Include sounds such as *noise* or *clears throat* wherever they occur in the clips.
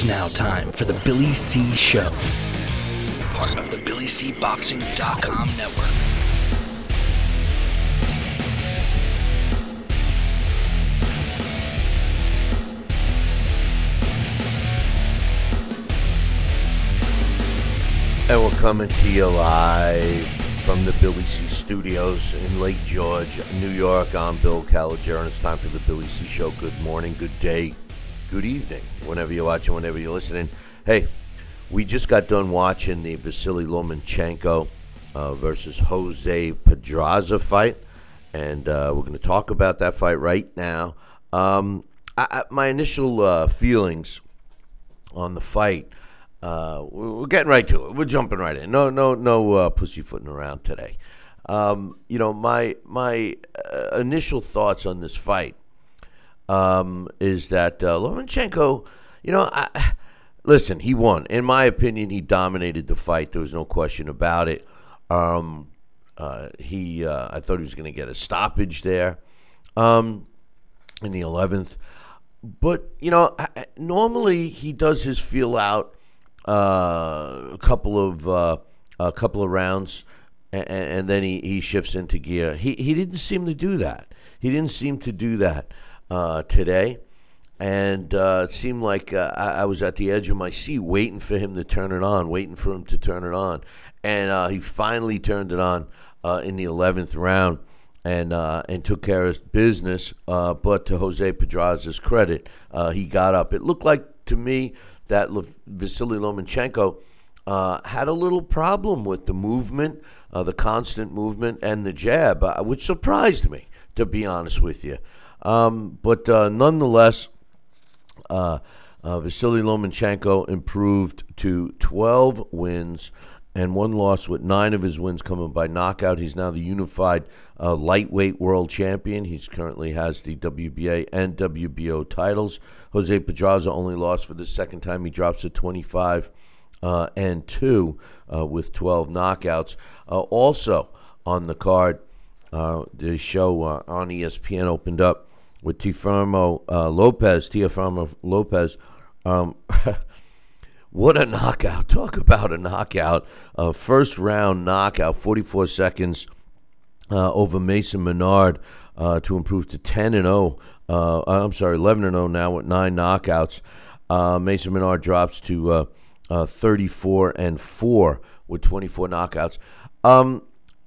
It's now time for the Billy C Show, part of the BillyCBoxing.com network. And we're coming to you live from the Billy C Studios in Lake George, New York. I'm Bill Calogero, and it's time for the Billy C Show. Good morning, good day, good evening, whenever you're watching, whenever you're listening. Hey, we just got done watching the Vasily Lomachenko uh, versus Jose Pedraza fight, and uh, we're going to talk about that fight right now. Um, I, I, my initial uh, feelings on the fight uh, we're getting right to it. We're jumping right in. No, no, no uh, pussyfooting around today. Um, you know, my my uh, initial thoughts on this fight um, is that uh, Lomachenko, you know, I, listen, he won. In my opinion, he dominated the fight. There was no question about it. Um, uh, he, uh, I thought he was going to get a stoppage there um, in the eleventh, but you know, normally he does his feel out uh, a couple of uh, a couple of rounds, and, and, then he, he shifts into gear. He he didn't seem to do that. He didn't seem to do that uh, today, and uh, it seemed like uh, I, I, was at the edge of my seat, waiting for him to turn it on, waiting for him to turn it on, and uh, he finally turned it on in the eleventh round. And, and took care of business, but to Jose Pedraza's credit, he got up. It looked like to me that Vasily Lomachenko uh, had a little problem with the movement, uh, the constant movement, and the jab, uh, which surprised me, to be honest with you. Um, but uh, nonetheless, uh, uh, Vasily Lomachenko improved to 12 wins and one loss, with nine of his wins coming by knockout. He's now the unified uh, lightweight world champion. He currently has the WBA and WBO titles. Jose Pedraza only lost for the second time. He drops to 25 uh, and 2 uh, with 12 knockouts. Uh, also on the card, uh, the show uh, on ESPN opened up with Teofimo Lopez. Teofimo Lopez. Um, *laughs* What a knockout. Talk about a knockout. Uh, first round knockout, 44 seconds uh, over Mason Menard uh, to improve to 10 and 0. Uh, I'm sorry, 11 and 0 now with nine knockouts. Uh, Mason Menard drops to uh, 34 and 4 with 24 knockouts. Um,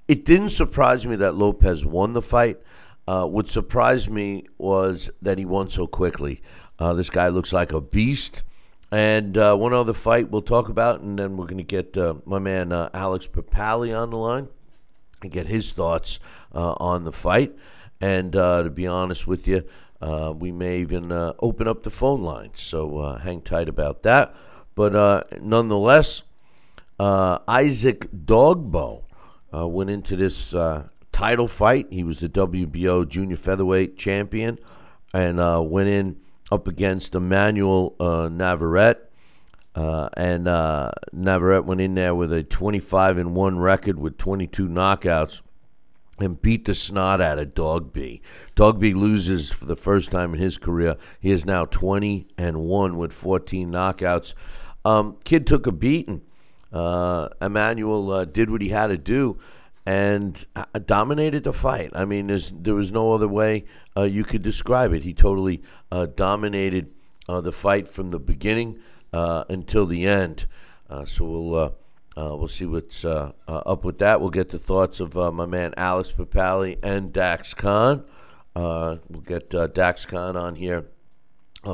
it didn't surprise me that Lopez won the fight. What surprised me was that he won so quickly. this guy looks like a beast. And uh, one other fight we'll talk about, and then we're going to get uh, my man uh, Alex Papali on the line and get his thoughts uh, on the fight. And uh, to be honest with you, uh, we may even open up the phone lines. So hang tight about that. But nonetheless, Isaac Dogboe went into this title fight. He was the WBO junior featherweight champion and went in up against Emanuel uh, Navarrete. Uh, and uh, Navarrete went in there with a 25 and 1 record with 22 knockouts and beat the snot out of Dogboe. Dogboe loses for the first time in his career. He is now 20 and 1 with 14 knockouts. Um, kid took a beating. Uh, Emanuel uh, did what he had to do and uh, dominated the fight. I mean, there was no other way uh, you could describe it. He totally uh, dominated uh, the fight from the beginning uh, until the end. Uh, so we'll we'll see what's up with that. We'll get the thoughts of my man Alex Papali and Dax Khan. we'll get Dax Khan on here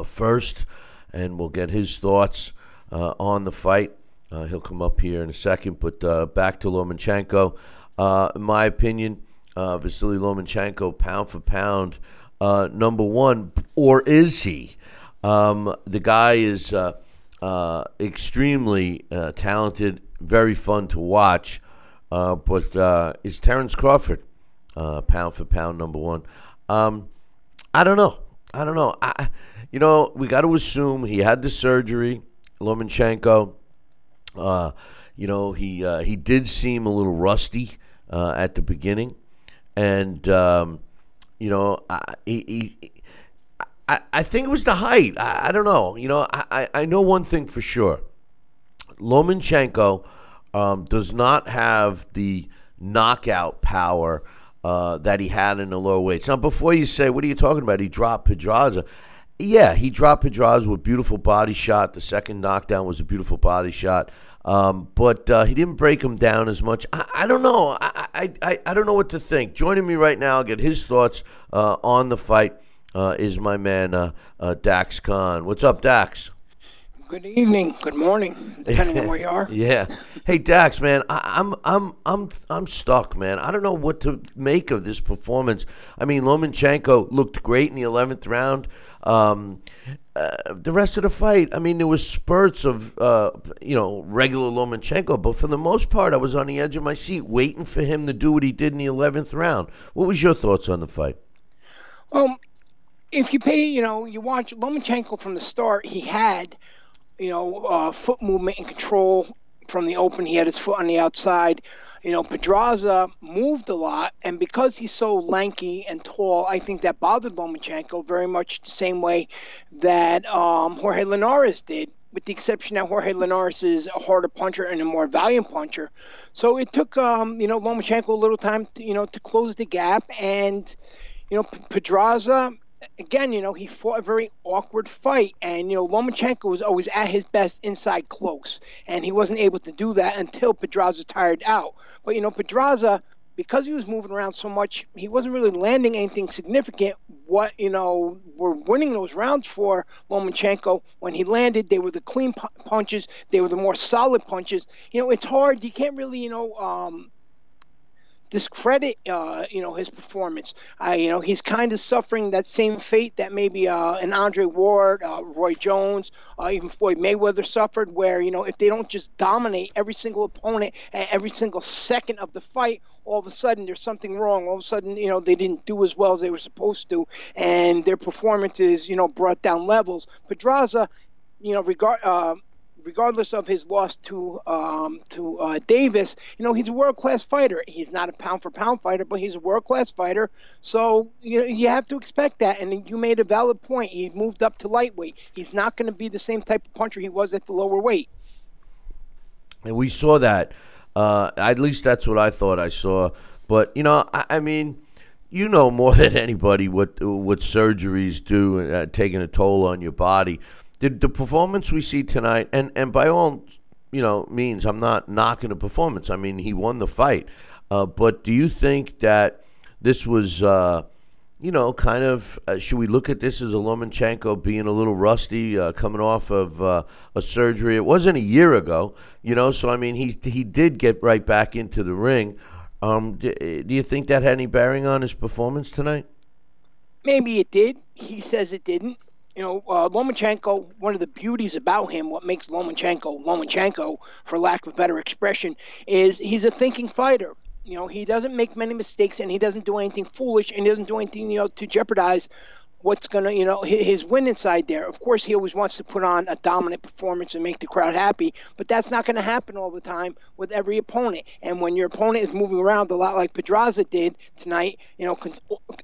first, and we'll get his thoughts on the fight. he'll come up here in a second, but back to Lomachenko. Uh, in my opinion, uh, Vasily Lomachenko, pound for pound, uh, number one, or is he? Um, the guy is uh, uh, extremely uh, talented, very fun to watch. but is Terence Crawford pound for pound number one? Um, I don't know. I don't know. I, you know, we got to assume he had the surgery, Lomachenko. you know, he he did seem a little rusty uh, at the beginning, and um, you know, I, he, he, I, I think it was the height. I, I don't know. You know, I, I know one thing for sure. Lomachenko um, does not have the knockout power uh, that he had in the lower weights. Now, before you say, what are you talking about? He dropped Pedraza. Yeah, he dropped Pedraza with beautiful body shot. The second knockdown was a beautiful body shot. Um, but uh, he didn't break him down as much. I, I don't know. I, I, I don't know what to think. Joining me right now, I'll get his thoughts uh, on the fight, uh, is my man uh, uh, Dax Khan. What's up, Dax? Good evening, good morning, depending on where you are. *laughs* yeah. Hey Dax, man, I, am I'm I'm I'm stuck, man. I don't know what to make of this performance. I mean, Lomachenko looked great in the eleventh round. Um, uh, the rest of the fight, I mean, there was spurts of uh, you know regular Lomachenko, but for the most part, I was on the edge of my seat waiting for him to do what he did in the eleventh round. What was your thoughts on the fight? Well, if you pay, you know, you watch Lomachenko from the start, he had you know, uh, foot movement and control from the open. He had his foot on the outside. You know, Pedraza moved a lot, and because he's so lanky and tall, I think that bothered Lomachenko very much the same way that um, Jorge Linares did, with the exception that Jorge Linares is a harder puncher and a more valiant puncher. So it took, um, you know, Lomachenko a little time, to, you know, to close the gap, and you know, Pedraza again, you know, he fought a very awkward fight, and you know, Lomachenko was always at his best inside close, and he wasn't able to do that until Pedraza tired out. But you know, Pedraza, because he was moving around so much, he wasn't really landing anything significant. What you know, were winning those rounds for Lomachenko when he landed, they were the clean punches, they were the more solid punches. You know, it's hard. You can't really, you know. Um, discredit uh, you know his performance. Uh, you know he's kind of suffering that same fate that maybe uh, an Andre Ward, uh, Roy Jones, uh, even Floyd Mayweather suffered, where you know if they don't just dominate every single opponent at every single second of the fight, all of a sudden there's something wrong. All of a sudden you know they didn't do as well as they were supposed to, and their performances you know brought down levels. Pedraza, you know regard uh, regardless of his loss to um, to uh, Davis, you know he's a world class fighter. He's not a pound for pound fighter, but he's a world class fighter. So you know, you have to expect that. And you made a valid point. He moved up to lightweight. He's not going to be the same type of puncher he was at the lower weight. And we saw that. Uh, at least that's what I thought I saw. But you know, I, I mean you know more *laughs* than anybody what what surgeries do, uh, taking a toll on your body. Did the performance we see tonight, and, and by all you know means, I'm not knocking the performance. I mean, he won the fight. Uh, but do you think that this was, uh, you know, kind of, uh, should we look at this as a Lomachenko being a little rusty, uh, coming off of uh, a surgery? It wasn't a year ago, you know, so I mean, he, he did get right back into the ring. Um, do you think that had any bearing on his performance tonight? Maybe it did. He says it didn't you know, uh, Lomachenko, one of the beauties about him, what makes Lomachenko Lomachenko, for lack of better expression, is he's a thinking fighter. You know, he doesn't make many mistakes and he doesn't do anything foolish and he doesn't do anything, you know, to jeopardize what's going to, you know, his win inside there. Of course, he always wants to put on a dominant performance and make the crowd happy, but that's not going to happen all the time with every opponent. And when your opponent is moving around a lot like Pedraza did tonight, you know,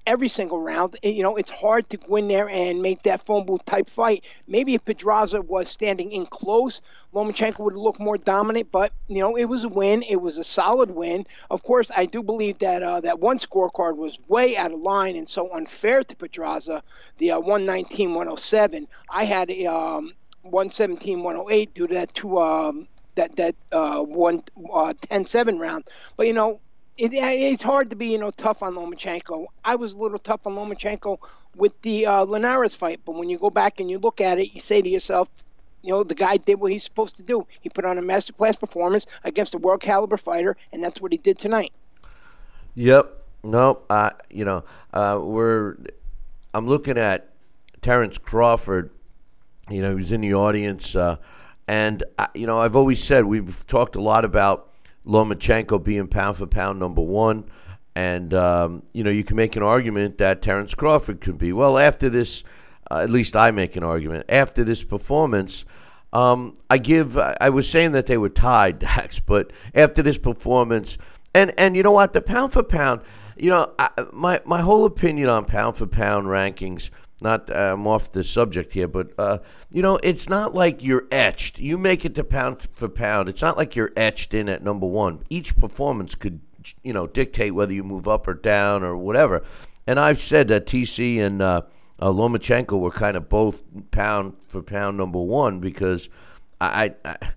every single round, eh, you know, it's hard to go in there and make that phone booth type fight. Maybe if Pedraza was standing in close, Lomachenko would look more dominant, but you know it was a win. It was a solid win. Of course, I do believe that uh, that one scorecard was way out of line and so unfair to Pedraza. The uh, 119-107. I had a um, 117-108 due to that two um, that that uh, one uh, 10-7 round. But you know it, it's hard to be you know tough on Lomachenko. I was a little tough on Lomachenko with the uh, Linares fight, but when you go back and you look at it, you say to yourself, you know, the guy did what he's supposed to do. He put on a masterclass performance against a world caliber fighter, and that's what he did tonight. Yep. No, uh, you know, uh, we're. I'm looking at Terence Crawford. You know, he was in the audience, uh, and uh, you know, I've always said we've talked a lot about Lomachenko being pound for pound number one, and um, you know, you can make an argument that Terence Crawford could be. Well, after this uh, at least I make an argument. After this performance, um, I give. I was saying that they were tied, *laughs* Dax, but after this performance, and and you know what, the pound for pound, you know, I, my my whole opinion on pound for pound rankings not I'm off the subject here, but uh, you know, it's not like you're etched. You make it to pound for pound. It's not like you're etched in at number one. Each performance could, you know, dictate whether you move up or down or whatever. And I've said that TC and uh, uh, Lomachenko were kind of both pound for pound number one because I, I, I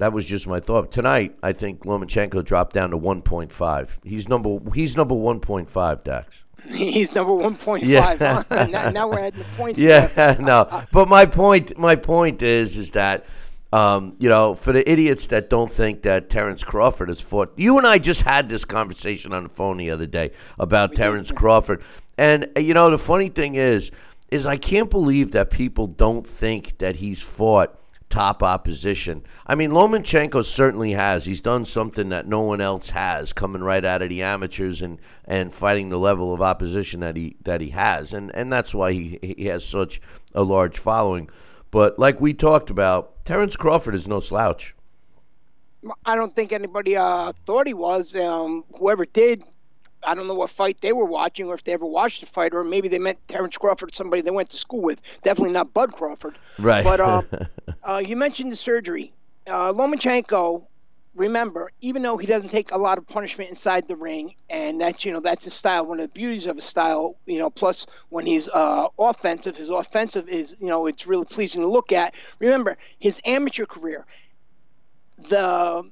that was just my thought. Tonight, I think Lomachenko dropped down to 1.5. He's number he's number 1.5, Dax. *laughs* He's number 1.5. Yeah. *laughs* now, now, we're at the points. Yeah, *laughs* no. But my point my point is is that um, you know, for the idiots that don't think that Terence Crawford has fought, you and I just had this conversation on the phone the other day about Terence Crawford, and you know, the funny thing is, is I can't believe that people don't think that he's fought top opposition. I mean, Lomachenko certainly has. He's done something that no one else has, coming right out of the amateurs and, and fighting the level of opposition that he that he has, and and that's why he he has such a large following. But like we talked about, Terrence Crawford is no slouch. I don't think anybody uh, thought he was. Um, whoever did I don't know what fight they were watching or if they ever watched a fight or maybe they meant Terence Crawford, somebody they went to school with. Definitely not Bud Crawford. Right. But uh, *laughs* uh, you mentioned the surgery. Uh, Lomachenko, remember, even though he doesn't take a lot of punishment inside the ring, and that's you know that's his style. One of the beauties of his style, you know. Plus, when he's uh, offensive, his offensive is you know it's really pleasing to look at. Remember his amateur career. The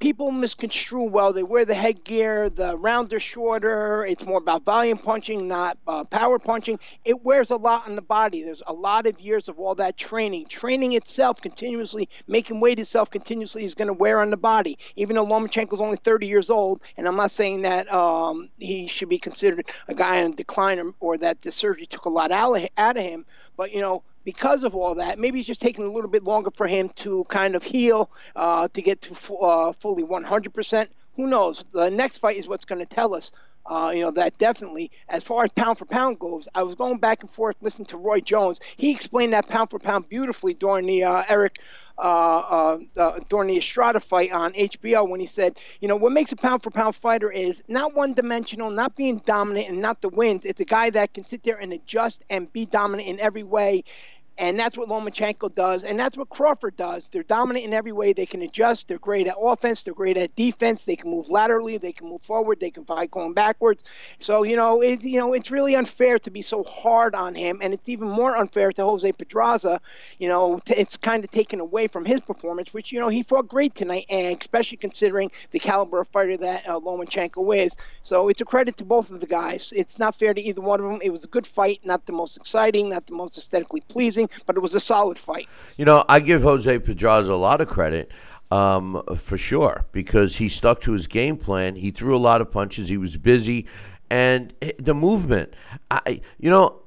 people misconstrue well. They wear the headgear, the rounder, shorter. It's more about volume punching, not uh, power punching. It wears a lot on the body. There's a lot of years of all that training. Training itself continuously, making weight itself continuously is going to wear on the body. Even though Lomachenko's only 30 years old, and I'm not saying that um, he should be considered a guy in decline or, or that the surgery took a lot out of him, but you know because of all that, maybe it's just taking a little bit longer for him to kind of heal, uh, to get to uh, fully 100%. Who knows? The next fight is what's going to tell us. Uh, you know that definitely. As far as pound for pound goes, I was going back and forth listening to Roy Jones. He explained that pound for pound beautifully during the uh, Eric uh, uh, uh, during the Estrada fight on HBO when he said, you know, what makes a pound for pound fighter is not one dimensional, not being dominant and not the wins. It's a guy that can sit there and adjust and be dominant in every way and that's what Lomachenko does, and that's what Crawford does. They're dominant in every way. They can adjust. They're great at offense. They're great at defense. They can move laterally. They can move forward. They can fight going backwards. So you know, it, you know, it's really unfair to be so hard on him, and it's even more unfair to Jose Pedraza. You know, it's kind of taken away from his performance, which you know he fought great tonight, and especially considering the caliber of fighter that uh, Lomachenko is. So it's a credit to both of the guys. It's not fair to either one of them. It was a good fight, not the most exciting, not the most aesthetically pleasing but it was a solid fight. You know, I give Jose Pedraza a lot of credit. Um, for sure, because he stuck to his game plan. He threw a lot of punches. He was busy, and the movement. I, you know,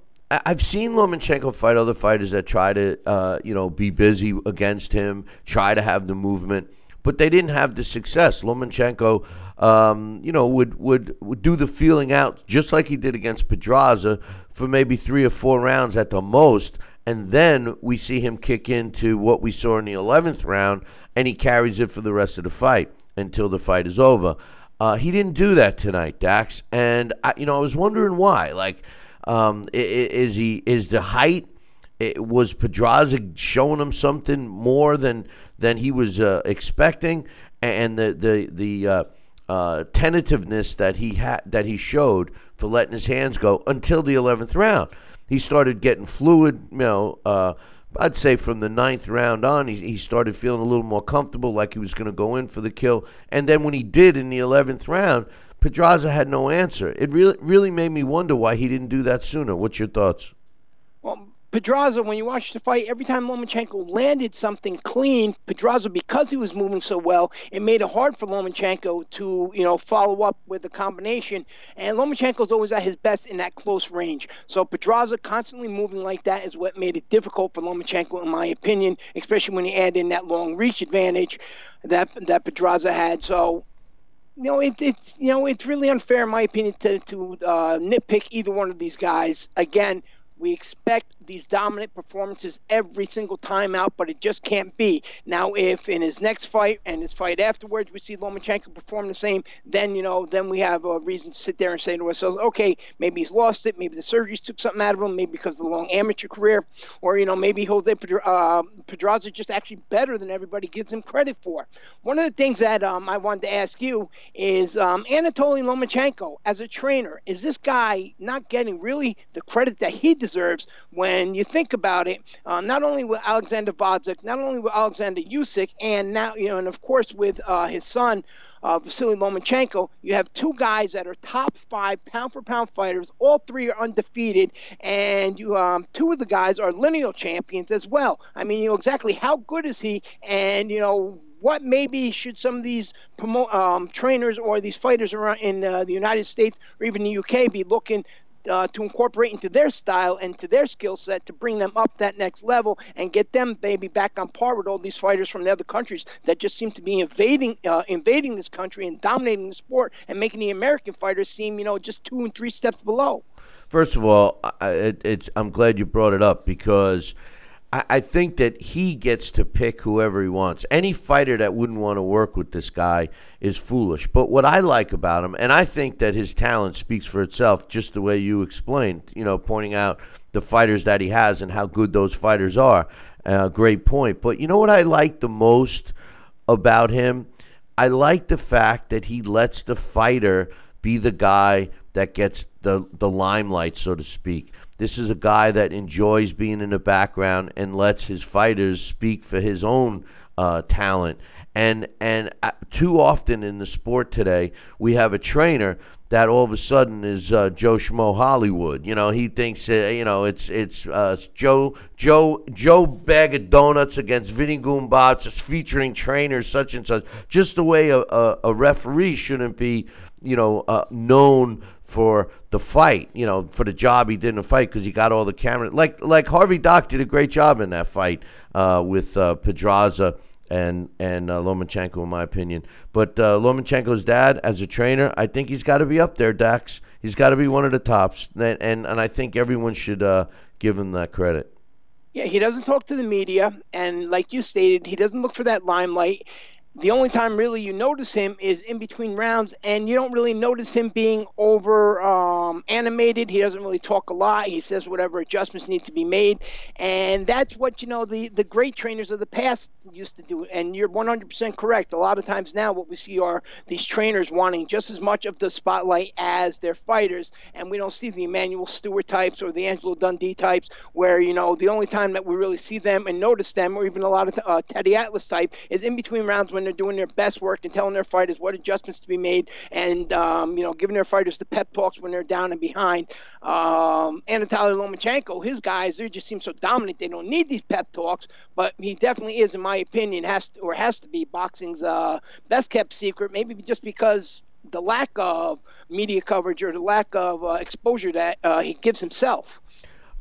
I've seen Lomachenko fight other fighters that try to, uh, you know, be busy against him, try to have the movement, but they didn't have the success. Lomachenko, um, you know, would, would would do the feeling out just like he did against Pedraza for maybe three or four rounds at the most, and then we see him kick into what we saw in the 11th round, and he carries it for the rest of the fight until the fight is over. Uh, he didn't do that tonight, Dax, and I, you know I was wondering why. Like, um, is he is the height? It, was Pedraza showing him something more than than he was uh, expecting, and the the the uh, uh, tentativeness that he had that he showed for letting his hands go until the 11th round he started getting fluid. You know, uh, I'd say from the ninth round on, he, he started feeling a little more comfortable, like he was going to go in for the kill. And then when he did in the eleventh round, Pedraza had no answer. It really really made me wonder why he didn't do that sooner. What's your thoughts? Pedraza, when you watch the fight, every time Lomachenko landed something clean, Pedraza, because he was moving so well, it made it hard for Lomachenko to, you know, follow up with a combination. And Lomachenko's always at his best in that close range. So Pedraza constantly moving like that is what made it difficult for Lomachenko, in my opinion, especially when you add in that long reach advantage that that Pedraza had. So you know, it, it's you know, it's really unfair, in my opinion, to to uh, nitpick either one of these guys. Again, we expect these dominant performances every single time out, but it just can't be. Now, if in his next fight and his fight afterwards we see Lomachenko perform the same, then you know, then we have a reason to sit there and say to ourselves, okay, maybe he's lost it, maybe the surgeries took something out of him, maybe because of the long amateur career, or you know, maybe Jose uh, Pedraza just actually better than everybody gives him credit for. One of the things that um, I wanted to ask you is um, Anatoly Lomachenko as a trainer, is this guy not getting really the credit that he deserves when you think about it? Uh, not only with Alexander Gvozdyk, not only with Alexander Usyk, and now you know, and of course with uh, his son uh, Vasily Lomachenko, you have two guys that are top five pound for pound fighters. All three are undefeated, and you um, two of the guys are lineal champions as well. I mean, you know exactly how good is he, and you know what maybe should some of these promote, um, trainers or these fighters around in uh, the United States or even the UK be looking uh, to incorporate into their style and to their skill set to bring them up that next level and get them maybe back on par with all these fighters from the other countries that just seem to be invading uh, invading this country and dominating the sport and making the American fighters seem you know just two and three steps below. First of all, I, it, it's I'm glad you brought it up because I, I think that he gets to pick whoever he wants. Any fighter that wouldn't want to work with this guy is foolish. But what I like about him, and I think that his talent speaks for itself, just the way you explained, you know, pointing out the fighters that he has and how good those fighters are. Uh, great point. But you know what I like the most about him? I like the fact that he lets the fighter be the guy that gets the, the limelight, so to speak. This is a guy that enjoys being in the background and lets his fighters speak for his own uh, talent. And and uh, too often in the sport today, we have a trainer that all of a sudden is uh, Joe Schmo Hollywood. You know, he thinks uh, you know it's it's uh, Joe Joe Joe Bag of Donuts against Vinny Goombats, featuring trainers such and such. Just the way a, a, a referee shouldn't be, you know, uh, known for the fight, you know, for the job he did in the fight because he got all the camera. Like like Harvey Dock did a great job in that fight uh, with uh, Pedraza and and uh, Lomachenko, in my opinion. But uh, Lomachenko's dad, as a trainer, I think he's got to be up there, Dax. He's got to be one of the tops, and and, and I think everyone should uh, give him that credit. Yeah, he doesn't talk to the media, and like you stated, he doesn't look for that limelight the only time really you notice him is in between rounds, and you don't really notice him being over um, animated. He doesn't really talk a lot. He says whatever adjustments need to be made, and that's what you know the the great trainers of the past used to do. And you're 100% correct. A lot of times now, what we see are these trainers wanting just as much of the spotlight as their fighters, and we don't see the Emanuel Steward types or the Angelo Dundee types, where you know the only time that we really see them and notice them, or even a lot of uh, Teddy Atlas type, is in between rounds when when they're doing their best work and telling their fighters what adjustments to be made and um, you know giving their fighters the pep talks when they're down and behind. Um, Anatoly Lomachenko, his guys, they just seem so dominant. They don't need these pep talks, but he definitely is, in my opinion, has to, or has to be boxing's uh, best kept secret. Maybe just because the lack of media coverage or the lack of uh, exposure that uh, he gives himself.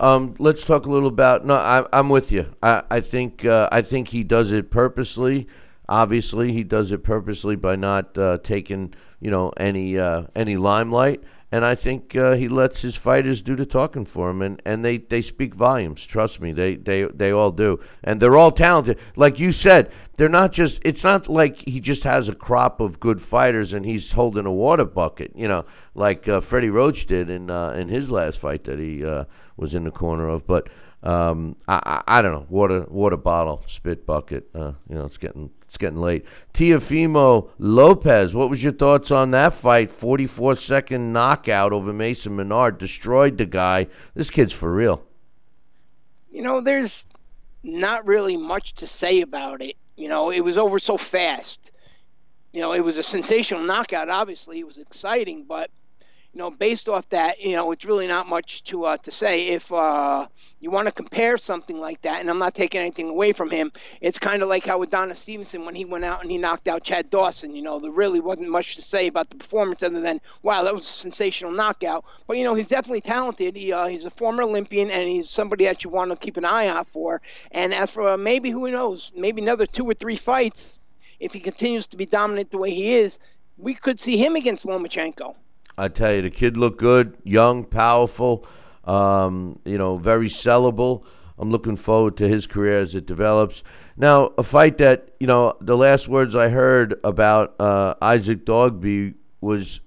Um, let's talk a little about. No, I, am with you. I, I think uh, I think he does it purposely. Obviously, he does it purposely by not uh, taking you know any uh, any limelight, and I think uh, he lets his fighters do the talking for him, and, and they, they speak volumes. Trust me, they, they they all do, and they're all talented. Like you said, they're not just. It's not like he just has a crop of good fighters and he's holding a water bucket, you know, like uh, Freddie Roach did in uh, in his last fight that he uh, was in the corner of, but. Um, I, I, I don't know water water bottle spit bucket. Uh, you know, it's getting it's getting late. Teofimo Lopez, what was your thoughts on that fight? 44 second knockout over Mason Menard, destroyed the guy. This kid's for real. You know, there's not really much to say about it. You know, it was over so fast. You know, it was a sensational knockout. Obviously, it was exciting, but you know, based off that, you know, it's really not much to uh, to say. If uh, you want to compare something like that, and I'm not taking anything away from him, it's kind of like how with Adonis Stevenson when he went out and he knocked out Chad Dawson. You know, there really wasn't much to say about the performance other than, wow, that was a sensational knockout. But you know, he's definitely talented. He uh, he's a former Olympian, and he's somebody that you want to keep an eye out for. And as for uh, maybe who knows, maybe another two or three fights, if he continues to be dominant the way he is, we could see him against Lomachenko. I tell you, the kid looked good, young, powerful. Um, you know, very sellable. I'm looking forward to his career as it develops. Now, a fight that you know, the last words I heard about uh, Isaac Dogboe was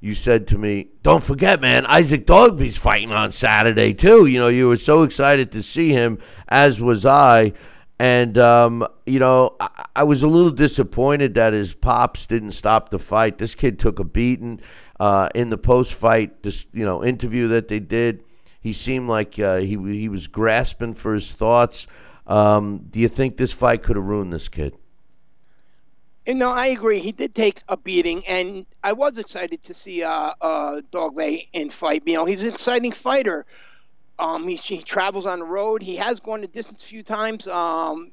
you said to me, "Don't forget, man, Isaac Dogboe's fighting on Saturday too." You know, you were so excited to see him, as was I. And um, you know, I, I, was a little disappointed that his pops didn't stop the fight. This kid took a beating uh, in the post-fight, you know interview that they did. He seemed like uh, he he was grasping for his thoughts. Um, do you think this fight could have ruined this kid? no, I agree. He did take a beating, and I was excited to see uh, uh, Dogboe in fight. You know, he's an exciting fighter. Um, he, he travels on the road. He has gone the distance a few times. Um,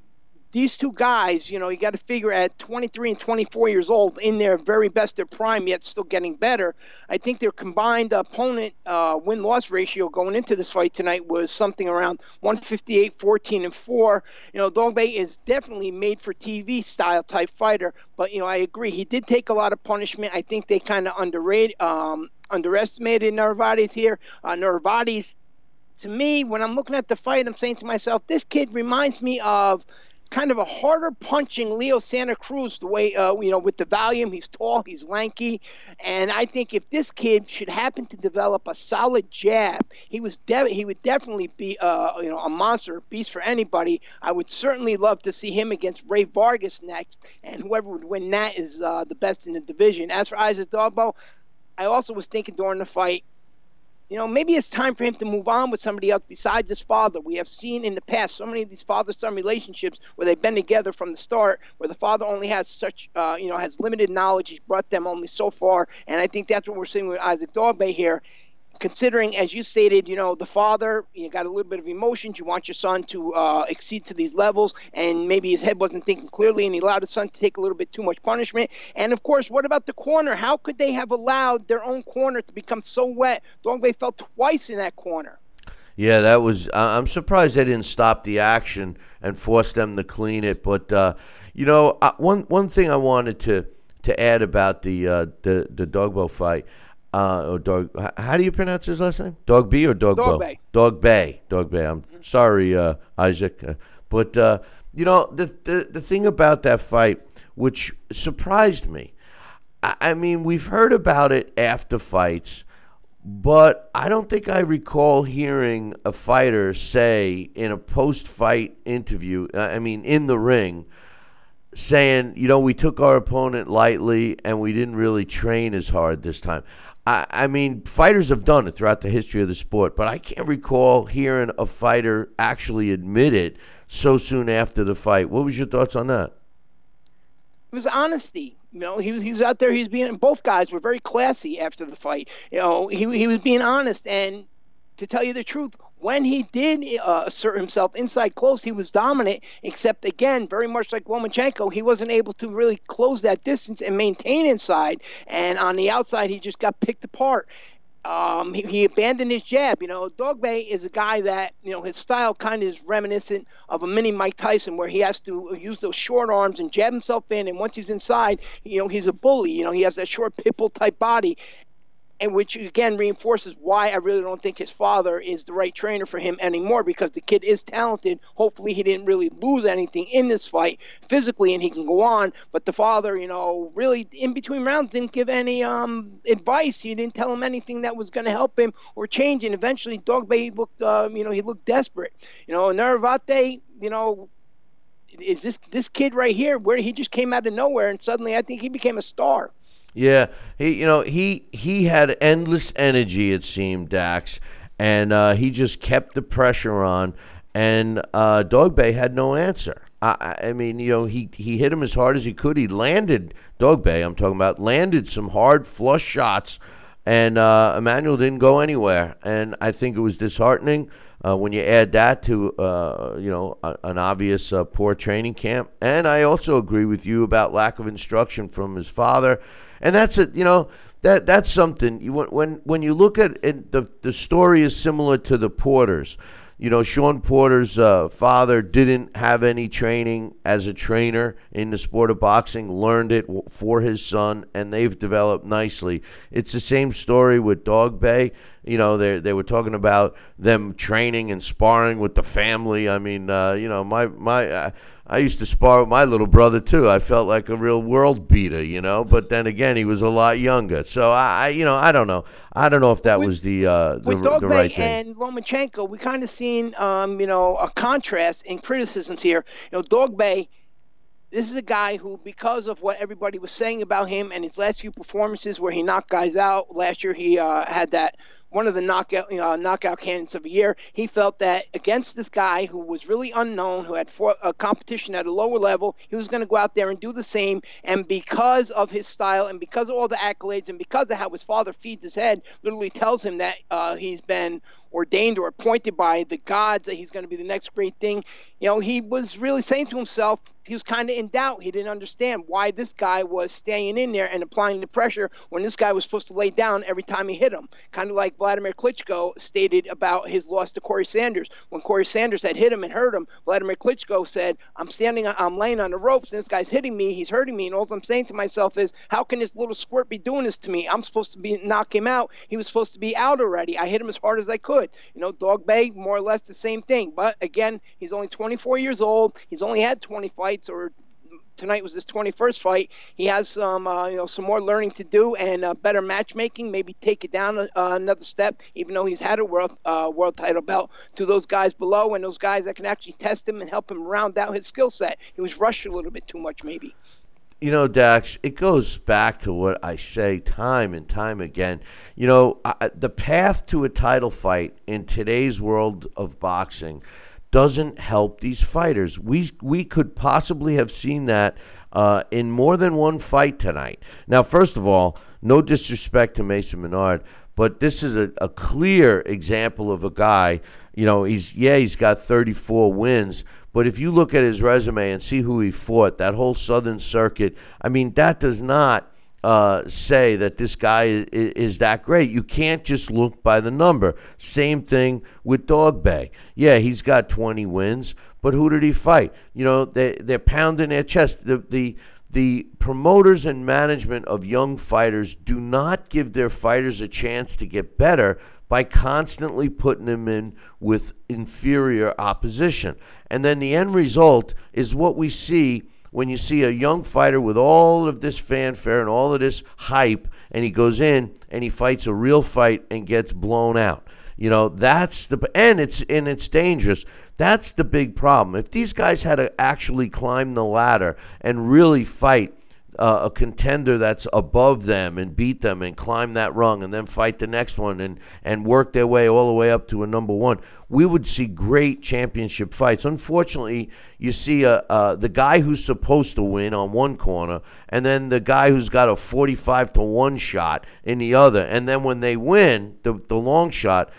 these two guys, you know, you got to figure at 23 and 24 years old, in their very best of prime, yet still getting better. I think their combined opponent uh, win loss ratio going into this fight tonight was something around 158, 14, and 4. You know, Dogboe is definitely made for TV style type fighter, but, you know, I agree. He did take a lot of punishment. I think they kind of underrated, um, underestimated Narvaez here. Uh, Narvaez to me, when I'm looking at the fight, I'm saying to myself, this kid reminds me of kind of a harder punching Leo Santa Cruz the way uh, you know with the volume. He's tall he's lanky. And I think if this kid should happen to develop a solid jab he was de- he would definitely be uh, you know a monster a beast for anybody. I would certainly love to see him against Rey Vargas next and whoever would win that is uh, the best in the division. As for Isaac Dogboe I also was thinking during the fight you know, maybe it's time for him to move on with somebody else besides his father. We have seen in the past so many of these father-son relationships where they've been together from the start, where the father only has such, uh, you know, has limited knowledge. He's brought them only so far, and I think that's what we're seeing with Isaac Dogboe here considering, as you stated, you know, the father, you got a little bit of emotions. You want your son to uh, exceed to these levels, and maybe his head wasn't thinking clearly, and he allowed his son to take a little bit too much punishment. And of course, what about the corner? How could they have allowed their own corner to become so wet? Dogboe fell twice in that corner. Yeah, that was. I'm surprised they didn't stop the action and force them to clean it. But uh, you know, one one thing I wanted to to add about the uh, the the Dogboe fight uh, or dog. How do you pronounce his last name? Dog B or Dog, Dog Bay. Dog Bay. Dog Bay. I'm sorry, uh, Isaac, uh, but uh, you know the, the the thing about that fight, which surprised me. I, I mean, we've heard about it after fights, but I don't think I recall hearing a fighter say in a post-fight interview. I mean, in the ring saying, you know, we took our opponent lightly and we didn't really train as hard this time. I, I mean, fighters have done it throughout the history of the sport, but I can't recall hearing a fighter actually admit it so soon after the fight. What was your thoughts on that? It was honesty. You know, he was he was out there. He was being. Both guys were very classy after the fight. You know, he he was being honest. And to tell you the truth, when he did uh, assert himself inside close, he was dominant, except again, very much like Lomachenko, he wasn't able to really close that distance and maintain inside. And on the outside, he just got picked apart. Um, he, he, abandoned his jab. You know, Dogboe is a guy that, you know, his style kind of is reminiscent of a mini Mike Tyson where he has to use those short arms and jab himself in. And once he's inside, you know, he's a bully. You know, he has that short pitbull type body and which again reinforces why I really don't think his father is the right trainer for him anymore because the kid is talented. Hopefully, he didn't really lose anything in this fight physically, and he can go on. But the father, you know, really in between rounds didn't give any um, advice. He didn't tell him anything that was going to help him or change. And eventually, Dogboe looked, uh, you know, he looked desperate. You know, Navarrete, you know, is this this kid right here where he just came out of nowhere and suddenly I think he became a star. Yeah, he you know he he had endless energy. It seemed Dax, and uh, he just kept the pressure on. And uh, Dogboe had no answer. I, I mean, you know, he he hit him as hard as he could. He landed Dogboe. I'm talking about landed some hard flush shots, and uh, Emanuel didn't go anywhere. And I think it was disheartening. Uh, when you add that to uh, you know a, an obvious uh, poor training camp, and I also agree with you about lack of instruction from his father and that's it. You know that that's something. You when when you look at it, the the story is similar to the Porters. you know, Shawn Porter's uh, father didn't have any training as a trainer in the sport of boxing, learned it for his son, and they've developed nicely. It's the same story with Dog Bay. You know, they they were talking about them training and sparring with the family. I mean, uh, you know, my my. Uh, I used to spar with my little brother too. I felt like a real world beater, you know. But then again, he was a lot younger. So I, you know, I don't know. I don't know if that with, was the uh, the, with the right thing. and Lomachenko, we kind of seen, um, you know, a contrast in criticisms here. You know, Dog Bay. This is a guy who, because of what everybody was saying about him and his last few performances, where he knocked guys out. Last year, he uh, had that one of the knockout you know, knockout candidates of the year. He felt that against this guy who was really unknown, who had fought a competition at a lower level, he was going to go out there and do the same. And because of his style, and because of all the accolades, and because of how his father feeds his head, literally tells him that uh, he's been ordained or appointed by the gods that he's going to be the next great thing. You know, he was really saying to himself, he was kind of in doubt. He didn't understand why this guy was staying in there and applying the pressure when this guy was supposed to lay down every time he hit him. Kind of like Vladimir Klitschko stated about his loss to Corrie Sanders. When Corrie Sanders had hit him and hurt him, Vladimir Klitschko said, I'm standing, I'm laying on the ropes, and this guy's hitting me, he's hurting me. And all I'm saying to myself is, how can this little squirt be doing this to me? I'm supposed to be knock him out. He was supposed to be out already. I hit him as hard as I could. You know, Dog Bay, more or less the same thing. But again, he's only 24 years old. He's only had 20 fights, or tonight was his 21st fight. He has some, uh, you know, some more learning to do and uh, better matchmaking. Maybe take it down uh, another step, even though he's had a world uh, world title belt. To those guys below and those guys that can actually test him and help him round out his skill set. He was rushed a little bit too much, maybe. You know, Dax, it goes back to what I say time and time again. You know, I, the path to a title fight in today's world of boxing doesn't help these fighters. We we could possibly have seen that uh, in more than one fight tonight. Now, first of all, no disrespect to Mason Menard, but this is a, a clear example of a guy. You know, he's yeah, he's got 34 wins, but if you look at his resume and see who he fought, that whole Southern Circuit, I mean, that does not uh, say that this guy is, is, that great. You can't just look by the number. Same thing with Dog Bay. Yeah, he's got 20 wins, but who did he fight? You know, they, they're pounding their chest. The, the, the promoters and management of young fighters do not give their fighters a chance to get better by constantly putting them in with inferior opposition. And then the end result is what we see when you see a young fighter with all of this fanfare and all of this hype, and he goes in and he fights a real fight and gets blown out. You know, that's the and it's and it's dangerous. That's the big problem. If these guys had to actually climb the ladder and really fight uh, a contender that's above them and beat them and climb that rung and then fight the next one and, and work their way all the way up to a number one, we would see great championship fights. Unfortunately, you see uh, uh, the guy who's supposed to win on one corner and then the guy who's got a 45 to 1 shot in the other. And then when they win, the, the long shot,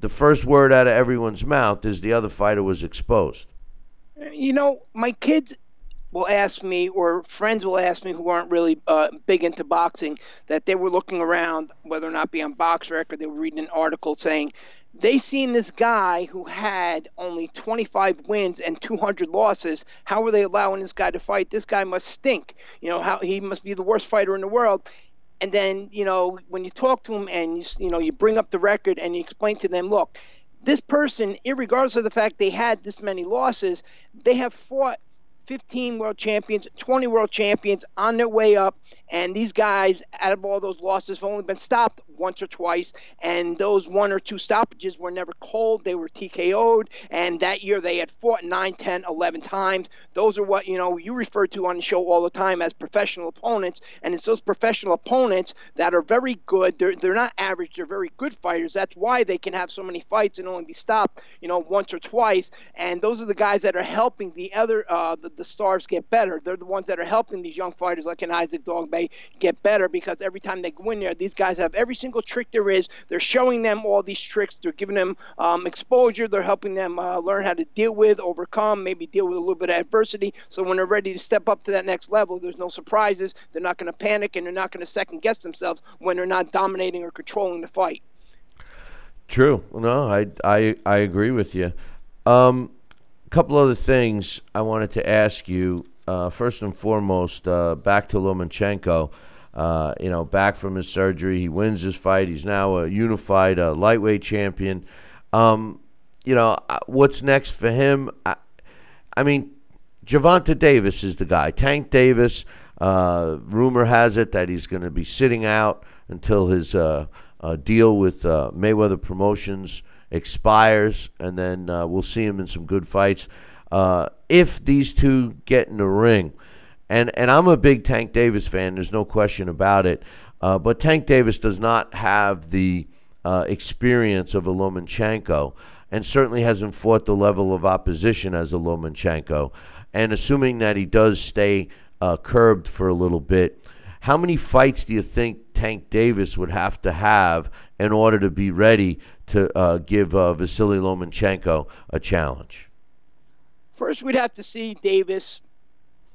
the first word out of everyone's mouth is the other fighter was exposed. You know, my kids will ask me, or friends will ask me who aren't really uh, big into boxing, that they were looking around, whether or not be on box BoxRec, they were reading an article saying they seen this guy who had only 25 wins and 200 losses. How are they allowing this guy to fight? This guy must stink. You know, how he must be the worst fighter in the world. And then, you know, when you talk to him and you, you know, you bring up the record and you explain to them, look, this person, regardless of the fact they had this many losses, they have fought 15 world champions, 20 world champions on their way up. And these guys, out of all those losses, have only been stopped once or twice. And those one or two stoppages were never called. They were TKO'd. And that year they had fought 9, 10, 11 times. Those are what, you know, you refer to on the show all the time as professional opponents. And it's those professional opponents that are very good. They're, they're not average. They're very good fighters. That's why they can have so many fights and only be stopped, you know, once or twice. And those are the guys that are helping the other, uh, the, the stars get better. They're the ones that are helping these young fighters like an Isaac Dog Bay get better because every time they go in there, these guys have every single trick there is. They're showing them all these tricks. They're giving them um, exposure. They're helping them uh, learn how to deal with, overcome, maybe deal with a little bit of adversity. So when they're ready to step up to that next level, there's no surprises. They're not going to panic and they're not going to second guess themselves when they're not dominating or controlling the fight. True. No, I I I agree with you. Um, a couple other things I wanted to ask you. Uh, first and foremost, uh, back to Lomachenko. Uh, you know, back from his surgery, he wins his fight. He's now a unified uh, lightweight champion. Um, you know, uh, what's next for him? I, I mean, Gervonta Davis is the guy. Tank Davis. Uh, rumor has it that he's going to be sitting out until his deal with Mayweather Promotions expires, and then we'll see him in some good fights. Uh, if these two get in the ring, and and I'm a big Tank Davis fan. There's no question about it. but Tank Davis does not have the experience of a Lomachenko, and certainly hasn't fought the level of opposition as a Lomachenko. And assuming that he does stay uh, curbed for a little bit, how many fights do you think Tank Davis would have to have in order to be ready to uh, give uh, Vasily Lomachenko a challenge? First, we'd have to see Davis,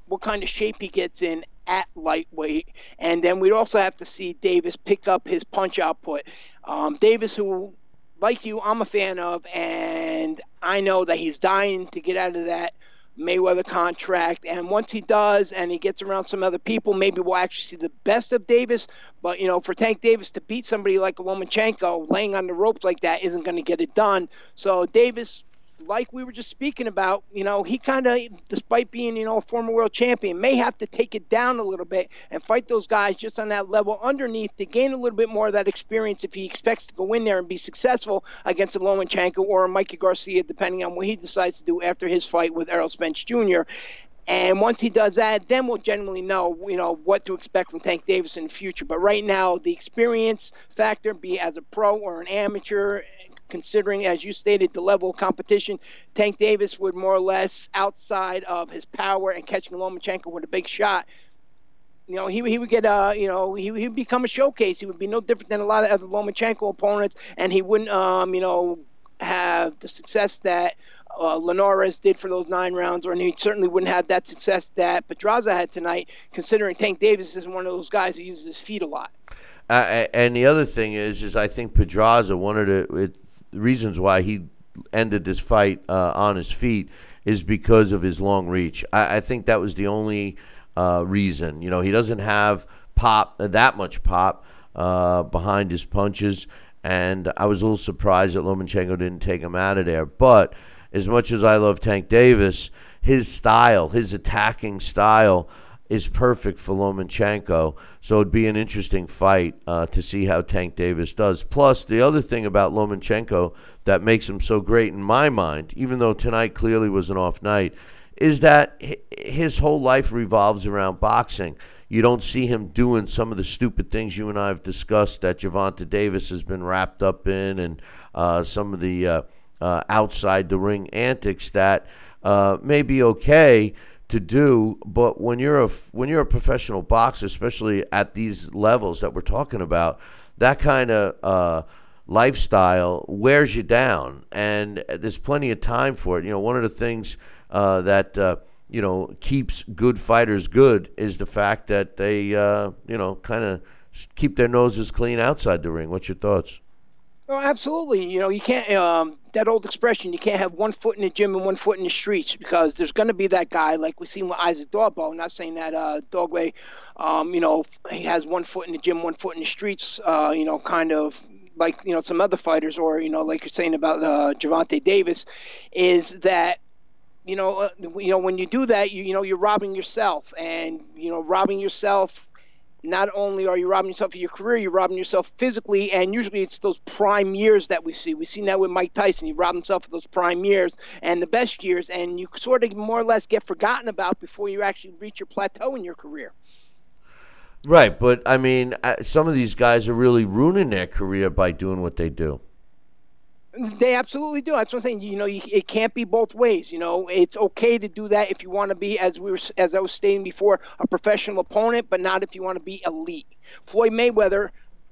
what kind of shape he gets in at lightweight, and then we'd also have to see Davis pick up his punch output. Um, Davis, who, like you, I'm a fan of, and I know that he's dying to get out of that Mayweather contract. And once he does and he gets around some other people, maybe we'll actually see the best of Davis. But, you know, for Tank Davis to beat somebody like Lomachenko laying on the ropes like that isn't going to get it done. So Davis like we were just speaking about, you know, he kind of, despite being, you know, a former world champion, may have to take it down a little bit and fight those guys just on that level underneath to gain a little bit more of that experience if he expects to go in there and be successful against a Lomachenko or a Mikey Garcia, depending on what he decides to do after his fight with Errol Spence Jr. And once he does that, then we'll generally know, you know, what to expect from Tank Davis in the future. But right now, the experience factor, be as a pro or an amateur, considering, as you stated, the level of competition. Tank Davis would more or less, outside of his power and catching Lomachenko with a big shot, you know, he, he would get, uh, you know, he, he would become a showcase. He would be no different than a lot of other Lomachenko opponents, and he wouldn't, um, you know, have the success that uh, Linares did for those nine rounds, or he certainly wouldn't have that success that Pedraza had tonight, considering Tank Davis is one of those guys who uses his feet a lot. Uh, and the other thing is, is I think Pedraza, one of the, reasons why he ended this fight uh, on his feet is because of his long reach. I, I think that was the only uh, reason. You know, he doesn't have pop uh, that much pop uh, behind his punches, and I was a little surprised that Lomachenko didn't take him out of there. But as much as I love Tank Davis, his style, his attacking style is perfect for Lomachenko. So it'd be an interesting fight uh, to see how Tank Davis does. Plus, the other thing about Lomachenko that makes him so great in my mind, even though tonight clearly was an off night, is that his whole life revolves around boxing. You don't see him doing some of the stupid things you and I have discussed that Gervonta Davis has been wrapped up in, and uh, some of the uh, uh outside the ring antics that uh, may be okay to do. But when you're a when you're a professional boxer, especially at these levels that we're talking about, that kind of uh, lifestyle wears you down, and there's plenty of time for it. You know, one of the things uh, that uh, you know keeps good fighters good is the fact that they uh, you know kind of keep their noses clean outside the ring. What's your thoughts? Oh, absolutely. You know, you can't. Um, that old expression, you can't have one foot in the gym and one foot in the streets because there's going to be that guy, like we've seen with Isaac Dogboe. Not saying that uh, Dogboe, um, you know, he has one foot in the gym, one foot in the streets. Uh, you know, kind of like you know some other fighters, or you know, like you're saying about uh, Gervonta Davis, is that you know, uh, you know, when you do that, you you know, you're robbing yourself, and you know, robbing yourself not only are you robbing yourself of your career, you're robbing yourself physically, and usually it's those prime years that we see. We've seen that with Mike Tyson. He robbed himself of those prime years and the best years, and you sort of more or less get forgotten about before you actually reach your plateau in your career. Right, but I mean, some of these guys are really ruining their career by doing what they do. They absolutely do. That's what I'm saying. You know, you, it can't be both ways. You know, it's okay to do that if you want to be, as we were, as I was stating before, a professional opponent, but not if you want to be elite. Floyd Mayweather,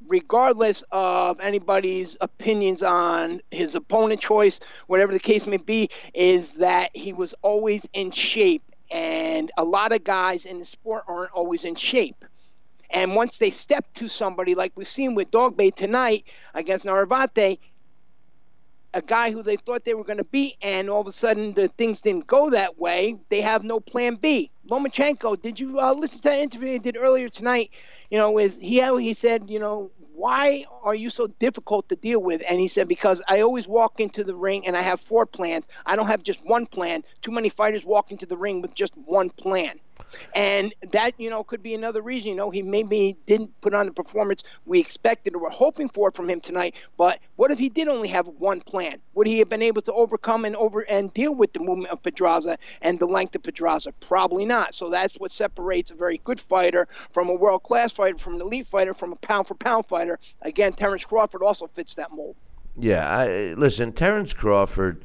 regardless of anybody's opinions on his opponent choice, whatever the case may be, is that he was always in shape, and a lot of guys in the sport aren't always in shape. And once they step to somebody like we've seen with Dogboe tonight against Navarrete, a guy who they thought they were going to beat, and all of a sudden the things didn't go that way. They have no plan B. Lomachenko, did you uh, listen to that interview he did earlier tonight? You know, is he he said, you know, why are you so difficult to deal with? And he said, because I always walk into the ring and I have four plans. I don't have just one plan. Too many fighters walk into the ring with just one plan. And that, you know, could be another reason. You know, he maybe didn't put on the performance we expected or were hoping for from him tonight. But what if he did only have one plan? Would he have been able to overcome and over and deal with the movement of Pedraza and the length of Pedraza? Probably not. So that's what separates a very good fighter from a world class fighter, from an elite fighter, from a pound for pound fighter. Again, Terence Crawford also fits that mold. Yeah, I, listen, Terence Crawford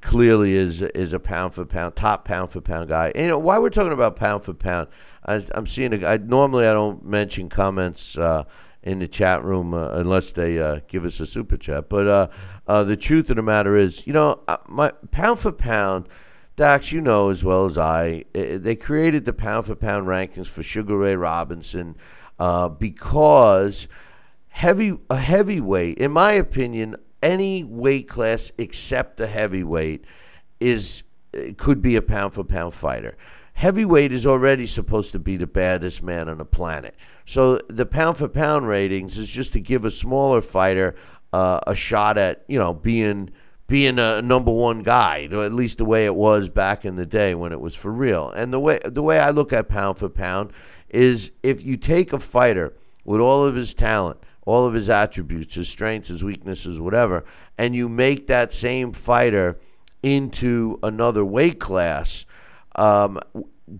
clearly is is a pound for pound top pound for pound guy. And, you know why we're talking about pound for pound? I, am seeing. A, I, normally I don't mention comments uh, in the chat room uh, unless they uh, give us a super chat. But uh, uh, the truth of the matter is, you know, uh, my pound for pound. Dax, you know as well as I, they created the pound for pound rankings for Sugar Ray Robinson because heavy a heavyweight, in my opinion, any weight class except the heavyweight is could be a pound for pound fighter. Heavyweight is already supposed to be the baddest man on the planet. So the pound for pound ratings is just to give a smaller fighter uh, a shot at you know being being a number one guy, or at least the way it was back in the day when it was for real. And the way the way I look at pound for pound is if you take a fighter with all of his talent all of his attributes, his strengths, his weaknesses, whatever, and you make that same fighter into another weight class, um,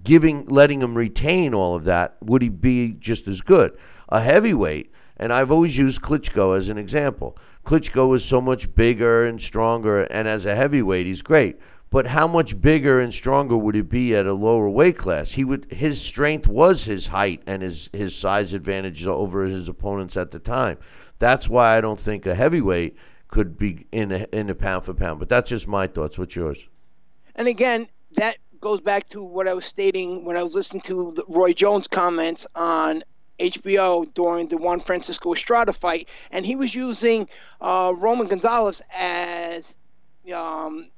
giving, letting him retain all of that, would he be just as good? A heavyweight, and I've always used Klitschko as an example. Klitschko is so much bigger and stronger, and as a heavyweight, he's great but how much bigger and stronger would he be at a lower weight class? He would his strength was his height and his his size advantage over his opponents at the time. That's why I don't think a heavyweight could be in a, in a pound for pound. But that's just my thoughts. What's yours? And again, that goes back to what I was stating when I was listening to Roy Jones' comments on HBO during the Juan Francisco Estrada fight, and he was using uh, Roman Gonzalez as um,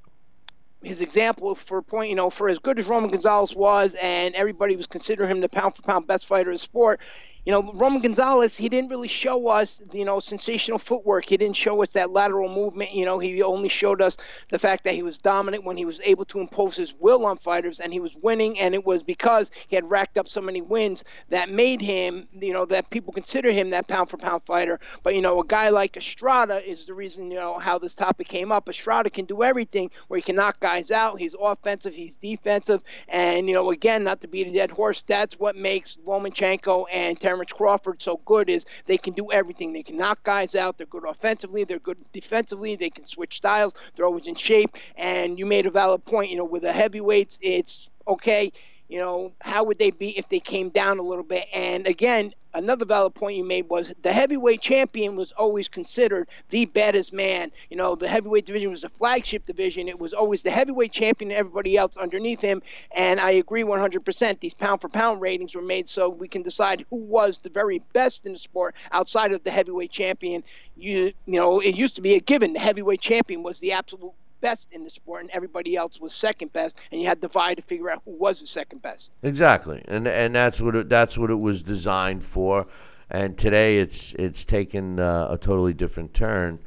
his example for point, you know, for as good as Roman Gonzalez was, and everybody was considering him the pound for pound best fighter in sport you know, Roman Gonzalez, he didn't really show us, you know, sensational footwork. He didn't show us that lateral movement. You know, he only showed us the fact that he was dominant when he was able to impose his will on fighters and he was winning. And it was because he had racked up so many wins that made him, you know, that people consider him that pound for pound fighter. But, you know, a guy like Estrada is the reason, you know, how this topic came up. Estrada can do everything where he can knock guys out. He's offensive, he's defensive. And, you know, again, not to beat a dead horse, that's what makes Lomachenko and Terence Crawford so good is they can do everything. They can knock guys out. They're good offensively. They're good defensively. They can switch styles. They're always in shape. And you made a valid point. You know, with the heavyweights, it's okay you know, how would they be if they came down a little bit? And again, another valid point you made was the heavyweight champion was always considered the baddest man. You know, the heavyweight division was the flagship division. It was always the heavyweight champion and everybody else underneath him. And I agree 100%. These pound for pound ratings were made so we can decide who was the very best in the sport outside of the heavyweight champion. You, you know, it used to be a given. The heavyweight champion was the absolute best in the sport, and everybody else was second best, and you had to divide to figure out who was the second best. Exactly, and and that's what it, that's what it was designed for. And today it's it's taken uh, a totally different turn,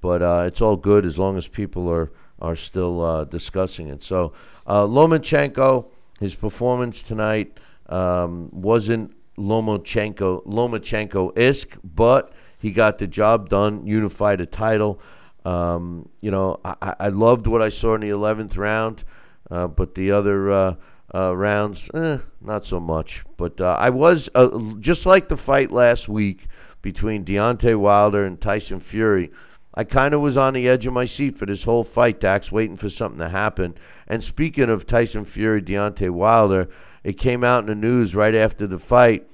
but uh, it's all good as long as people are are still uh, discussing it. So uh, Lomachenko, his performance tonight um, wasn't Lomachenko Lomachenko isk, but he got the job done, unified a title. Um, you know, I, I, loved what I saw in the 11th round, uh, but the other uh, uh, rounds, eh, not so much. But uh, I was, uh, just like the fight last week between Deontay Wilder and Tyson Fury, I kind of was on the edge of my seat for this whole fight, Dax, waiting for something to happen. And speaking of Tyson Fury, Deontay Wilder, it came out in the news right after the fight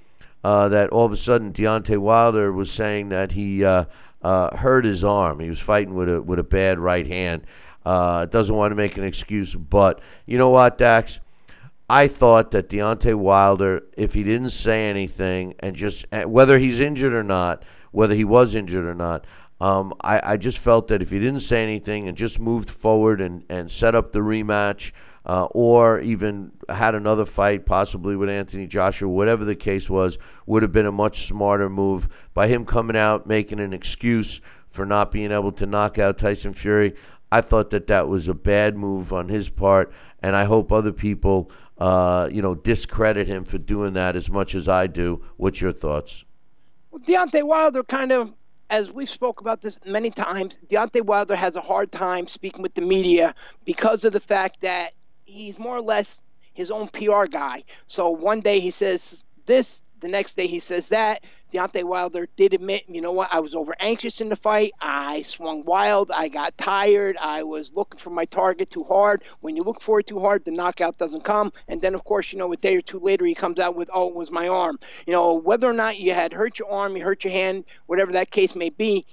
uh, that all of a sudden Deontay Wilder was saying that he uh, hurt his arm. He was fighting with a with a bad right hand. Uh, doesn't want to make an excuse, but you know what, Dax? I thought that Deontay Wilder, if he didn't say anything and just whether he's injured or not, whether he was injured or not, Um, I, I just felt that if he didn't say anything and just moved forward and, and set up the rematch, uh, or even had another fight, possibly with Anthony Joshua, whatever the case was, would have been a much smarter move. By him coming out making an excuse for not being able to knock out Tyson Fury, I thought that that was a bad move on his part, and I hope other people, uh, you know, discredit him for doing that as much as I do. What's your thoughts? Well, Deontay Wilder kind of, as we've spoke about this many times, Deontay Wilder has a hard time speaking with the media because of the fact that he's more or less his own PR guy. So one day he says this, the next day he says that. Deontay Wilder did admit, you know what, I was over anxious in the fight. I swung wild. I got tired. I was looking for my target too hard. When you look for it too hard, the knockout doesn't come. And then, of course, you know, a day or two later, he comes out with, oh, it was my arm. You know, whether or not you had hurt your arm, you hurt your hand, whatever that case may be,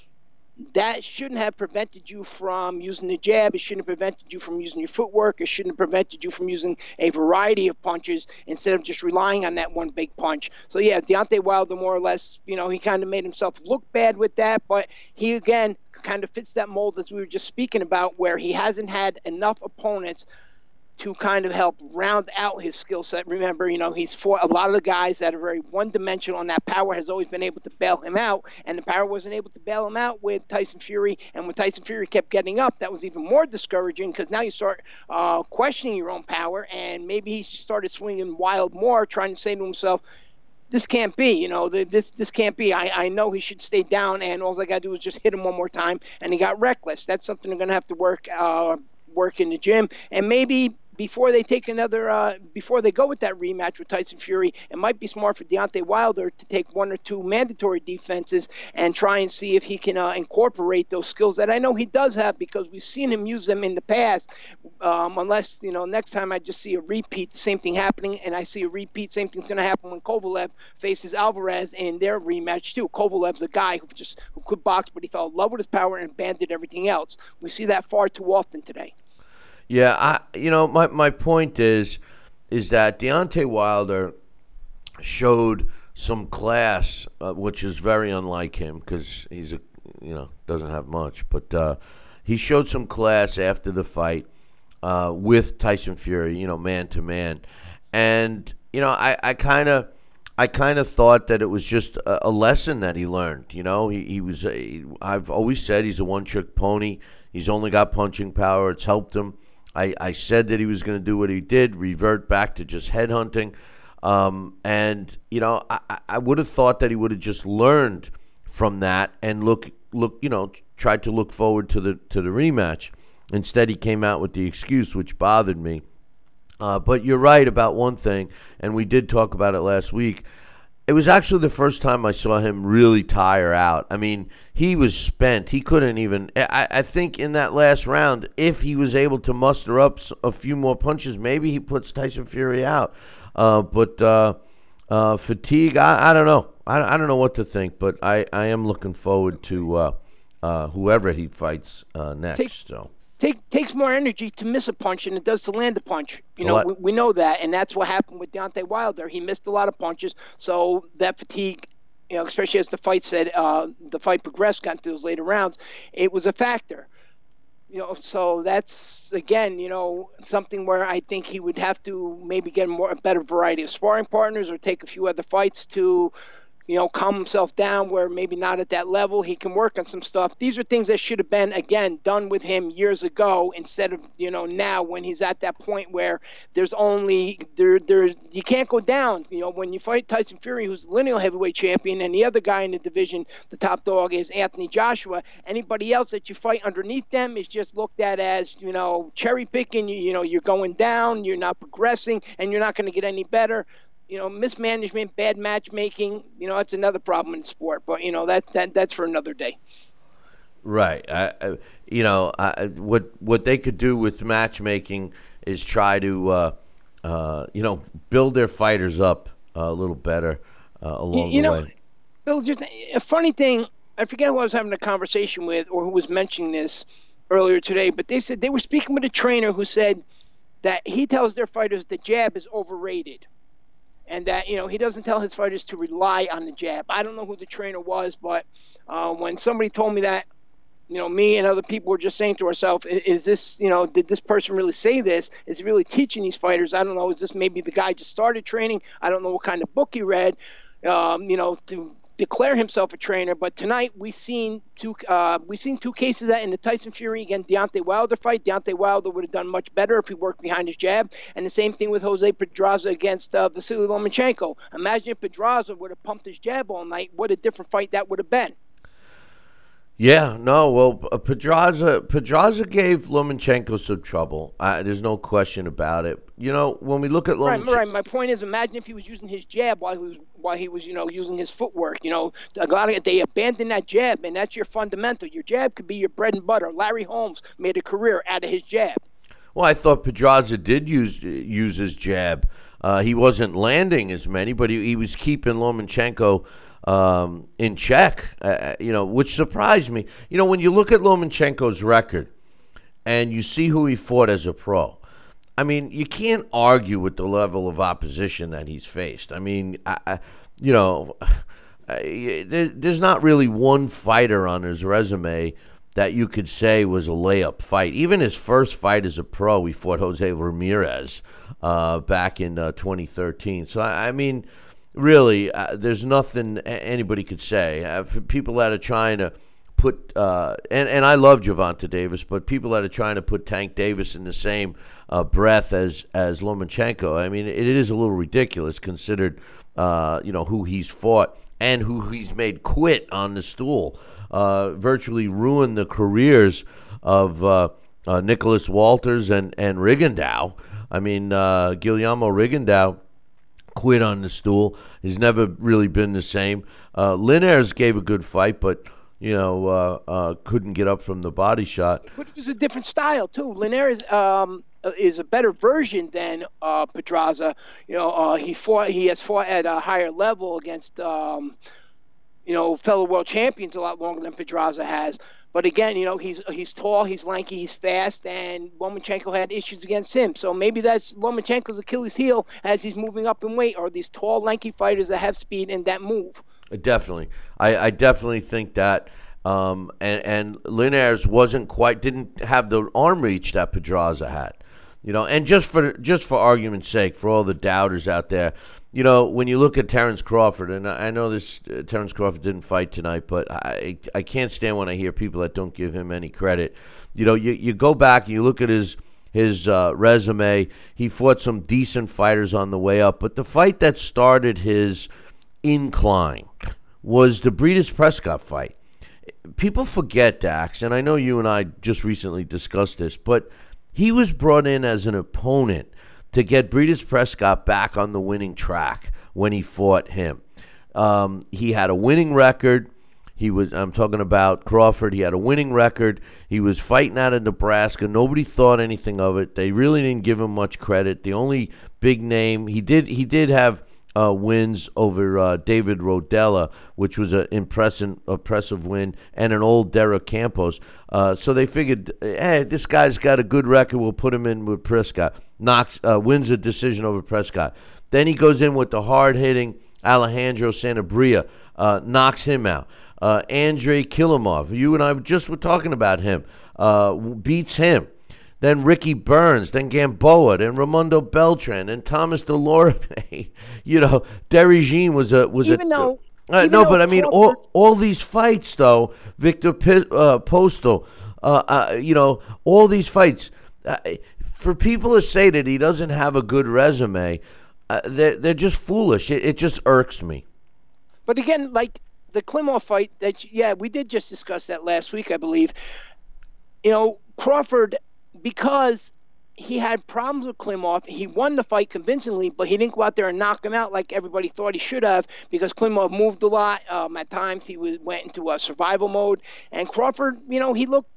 that shouldn't have prevented you from using the jab. It shouldn't have prevented you from using your footwork. It shouldn't have prevented you from using a variety of punches instead of just relying on that one big punch. So yeah, Deontay Wilder more or less, you know, he kind of made himself look bad with that, but he again kind of fits that mold as we were just speaking about, where he hasn't had enough opponents to kind of help round out his skill set. Remember, you know, he's fought a lot of the guys that are very one dimensional, and that power has always been able to bail him out. And the power wasn't able to bail him out with Tyson Fury. And when Tyson Fury kept getting up, that was even more discouraging because now you start uh, questioning your own power. And maybe he started swinging wild more, trying to say to himself, this can't be, you know, this this can't be. I, I know he should stay down, and all I got to do is just hit him one more time, and he got reckless. That's something they're going to have to work uh, work in the gym, and maybe before they take another, uh, before they go with that rematch with Tyson Fury, it might be smart for Deontay Wilder to take one or two mandatory defenses and try and see if he can uh, incorporate those skills that I know he does have because we've seen him use them in the past. Um, unless you know, next time I just see a repeat, same thing happening, and I see a repeat, same thing's going to happen when Kovalev faces Alvarez in their rematch too. Kovalev's a guy who just who could box, but he fell in love with his power and abandoned everything else. We see that far too often today. Yeah, I you know my my point is is that Deontay Wilder showed some class, uh, which is very unlike him because he's a you know doesn't have much, but uh, he showed some class after the fight uh, with Tyson Fury, you know, man to man, and you know I kind of. I kind of thought that it was just a, a, lesson that he learned. You know, he, he was. I've always said he's a one-trick pony. He's only got punching power. It's helped him. I, I said that he was going to do what he did, revert back to just headhunting. Um, and, you know, I, I would have thought that he would have just learned from that and look, look, you know, tried to look forward to the, to the rematch. Instead, he came out with the excuse, which bothered me. Uh, but you're right about one thing, and we did talk about it last week. It was actually the first time I saw him really tire out. I mean, he was spent. He couldn't even. I, I think in that last round, if he was able to muster up a few more punches, maybe he puts Tyson Fury out. Uh, but uh, uh, fatigue, I, I don't know. I, I don't know what to think, but I, I am looking forward to uh, uh, whoever he fights uh, next. So take, takes more energy to miss a punch than it does to land a punch. You know, we, we, know that, and that's what happened with Deontay Wilder. He missed a lot of punches, so that fatigue, you know, especially as the fight said, uh, the fight progressed, got into those later rounds, it was a factor. You know, so that's again, you know, something where I think he would have to maybe get more a better variety of sparring partners or take a few other fights to you know, calm himself down where maybe not at that level. He can work on some stuff. These are things that should have been, again, done with him years ago instead of, you know, now when he's at that point where there's only, there, there, you can't go down. You know, when you fight Tyson Fury, who's the lineal heavyweight champion, and the other guy in the division, the top dog, is Anthony Joshua, anybody else that you fight underneath them is just looked at as, you know, cherry picking. You, you know, you're going down, you're not progressing, and you're not going to get any better you know, mismanagement, bad matchmaking, you know, that's another problem in sport. But you know, that that that's for another day. Right. I, I, you know, I, what what they could do with matchmaking is try to, uh, uh, you know, build their fighters up a little better uh, along you, you the know, way. Bill, just a funny thing. I forget who I was having a conversation with or who was mentioning this earlier today, but they said they were speaking with a trainer who said that he tells their fighters the jab is overrated and that you know he doesn't tell his fighters to rely on the jab. I don't know who the trainer was, but uh, when somebody told me that, you know, me and other people were just saying to ourselves, is this, you know, did this person really say this? Is he really teaching these fighters? I don't know. Is this maybe the guy just started training? I don't know what kind of book he read, um, you know, to declare himself a trainer. But tonight we seen two uh, we seen two cases of that in the Tyson Fury against Deontay Wilder fight. Deontay Wilder would have done much better if he worked behind his jab. And the same thing with Jose Pedraza against uh, Vasily Lomachenko. Imagine if Pedraza would have pumped his jab all night. What a different fight that would have been. Yeah, no. Well, Pedraza Pedraza gave Lomachenko some trouble. Uh, there's no question about it. You know, when we look at Lomachenko, right, right. My point is, imagine if he was using his jab while he was while he was, you know, using his footwork. You know, a lot of they abandon that jab, and that's your fundamental. Your jab could be your bread and butter. Larry Holmes made a career out of his jab. Well, I thought Pedraza did use use his jab. Uh, he wasn't landing as many, but he, he was keeping Lomachenko um, in check, uh, uh, you know, which surprised me. You know, when you look at Lomachenko's record and you see who he fought as a pro, I mean, you can't argue with the level of opposition that he's faced. I mean, I, I, you know, *laughs* I, there, there's not really one fighter on his resume that you could say was a layup fight. Even his first fight as a pro, he fought Jose Ramirez uh, back in uh, 2013. So, I mean, really, uh, there's nothing anybody could say. Uh, for people that are trying to put, uh, and, and I love Gervonta Davis, but people that are trying to put Tank Davis in the same uh, breath as, as Lomachenko, I mean, it, it is a little ridiculous considered, uh, you know, who he's fought and who he's made quit on the stool. Uh, virtually ruined the careers of Nicholas Walters and, and Rigondeaux. I mean, Guillermo Rigondeaux quit on the stool. He's never really been the same. Uh, Linares gave a good fight, but you know uh, uh, couldn't get up from the body shot. But it was a different style too. Linares um, is a better version than uh, Pedraza. You know, uh, he fought. He has fought at a higher level against. Um, you know, fellow world champions a lot longer than Pedraza has. But again, you know, he's he's tall, he's lanky, he's fast, and Lomachenko had issues against him. So maybe that's Lomachenko's Achilles heel as he's moving up in weight, or these tall, lanky fighters that have speed and that move. Uh, definitely, I, I definitely think that. Um, and and Linares wasn't quite didn't have the arm reach that Pedraza had, you know. And just for just for argument's sake, for all the doubters out there, you know, when you look at Terence Crawford, and I know this uh, Terence Crawford didn't fight tonight, but I I can't stand when I hear people that don't give him any credit. You know, you, you go back and you look at his his uh, resume. He fought some decent fighters on the way up, but the fight that started his incline was the Breidis Prescott fight. People forget Dax, and I know you and I just recently discussed this, but he was brought in as an opponent to get Breidis Prescott back on the winning track when he fought him. Um, he had a winning record. He was I'm talking about Crawford. He had a winning record. He was fighting out of Nebraska. Nobody thought anything of it. They really didn't give him much credit. The only big name he did he did have uh, wins over uh, David Rodella, which was an impressive, impressive win, and an old Derek Campos. Uh, so they figured, hey, this guy's got a good record. We'll put him in with Prescott. Knocks, uh, wins a decision over Prescott. Then he goes in with the hard hitting Alejandro Sanabria, uh, knocks him out. Uh, Andrei Klimov, you and I just were talking about him, beats him then Ricky Burns, then Gamboa, then Raymundo Beltran, and Thomas Dulorme. *laughs* you know, Dierry Jean was a was even a. Though, uh, no, but I mean, all all these fights though, Victor P- uh, Postol, uh, uh, you know, all these fights. Uh, for people to say that he doesn't have a good resume, uh, they're they're just foolish. It, it just irks me. But again, like the Klimovs fight, that yeah, we did just discuss that last week, I believe. You know, Crawford because he had problems with Klimov. He won the fight convincingly, but he didn't go out there and knock him out like everybody thought he should have because Klimov moved a lot. Um, at times, he was went into a survival mode, and Crawford, you know, he looked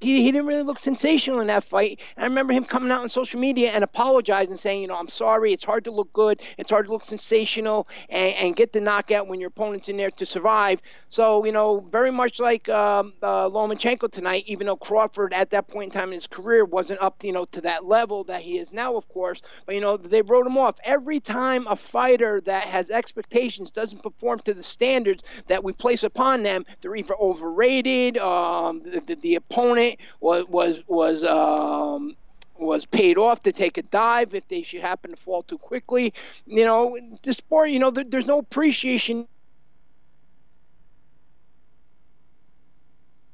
he, he didn't really look sensational in that fight. And I remember him coming out on social media and apologizing, saying, you know, I'm sorry. It's hard to look good. It's hard to look sensational and, and get the knockout when your opponent's in there to survive. So, you know, very much like um, uh, Lomachenko tonight, even though Crawford at that point in time in his career wasn't up, you know, to that level that he is now, of course. But, you know, they wrote him off. Every time a fighter that has expectations doesn't perform to the standards that we place upon them, they're either overrated, um, the, the, the opponent was was was um, was paid off to take a dive if they should happen to fall too quickly. You know, the sport. You know, there, there's no appreciation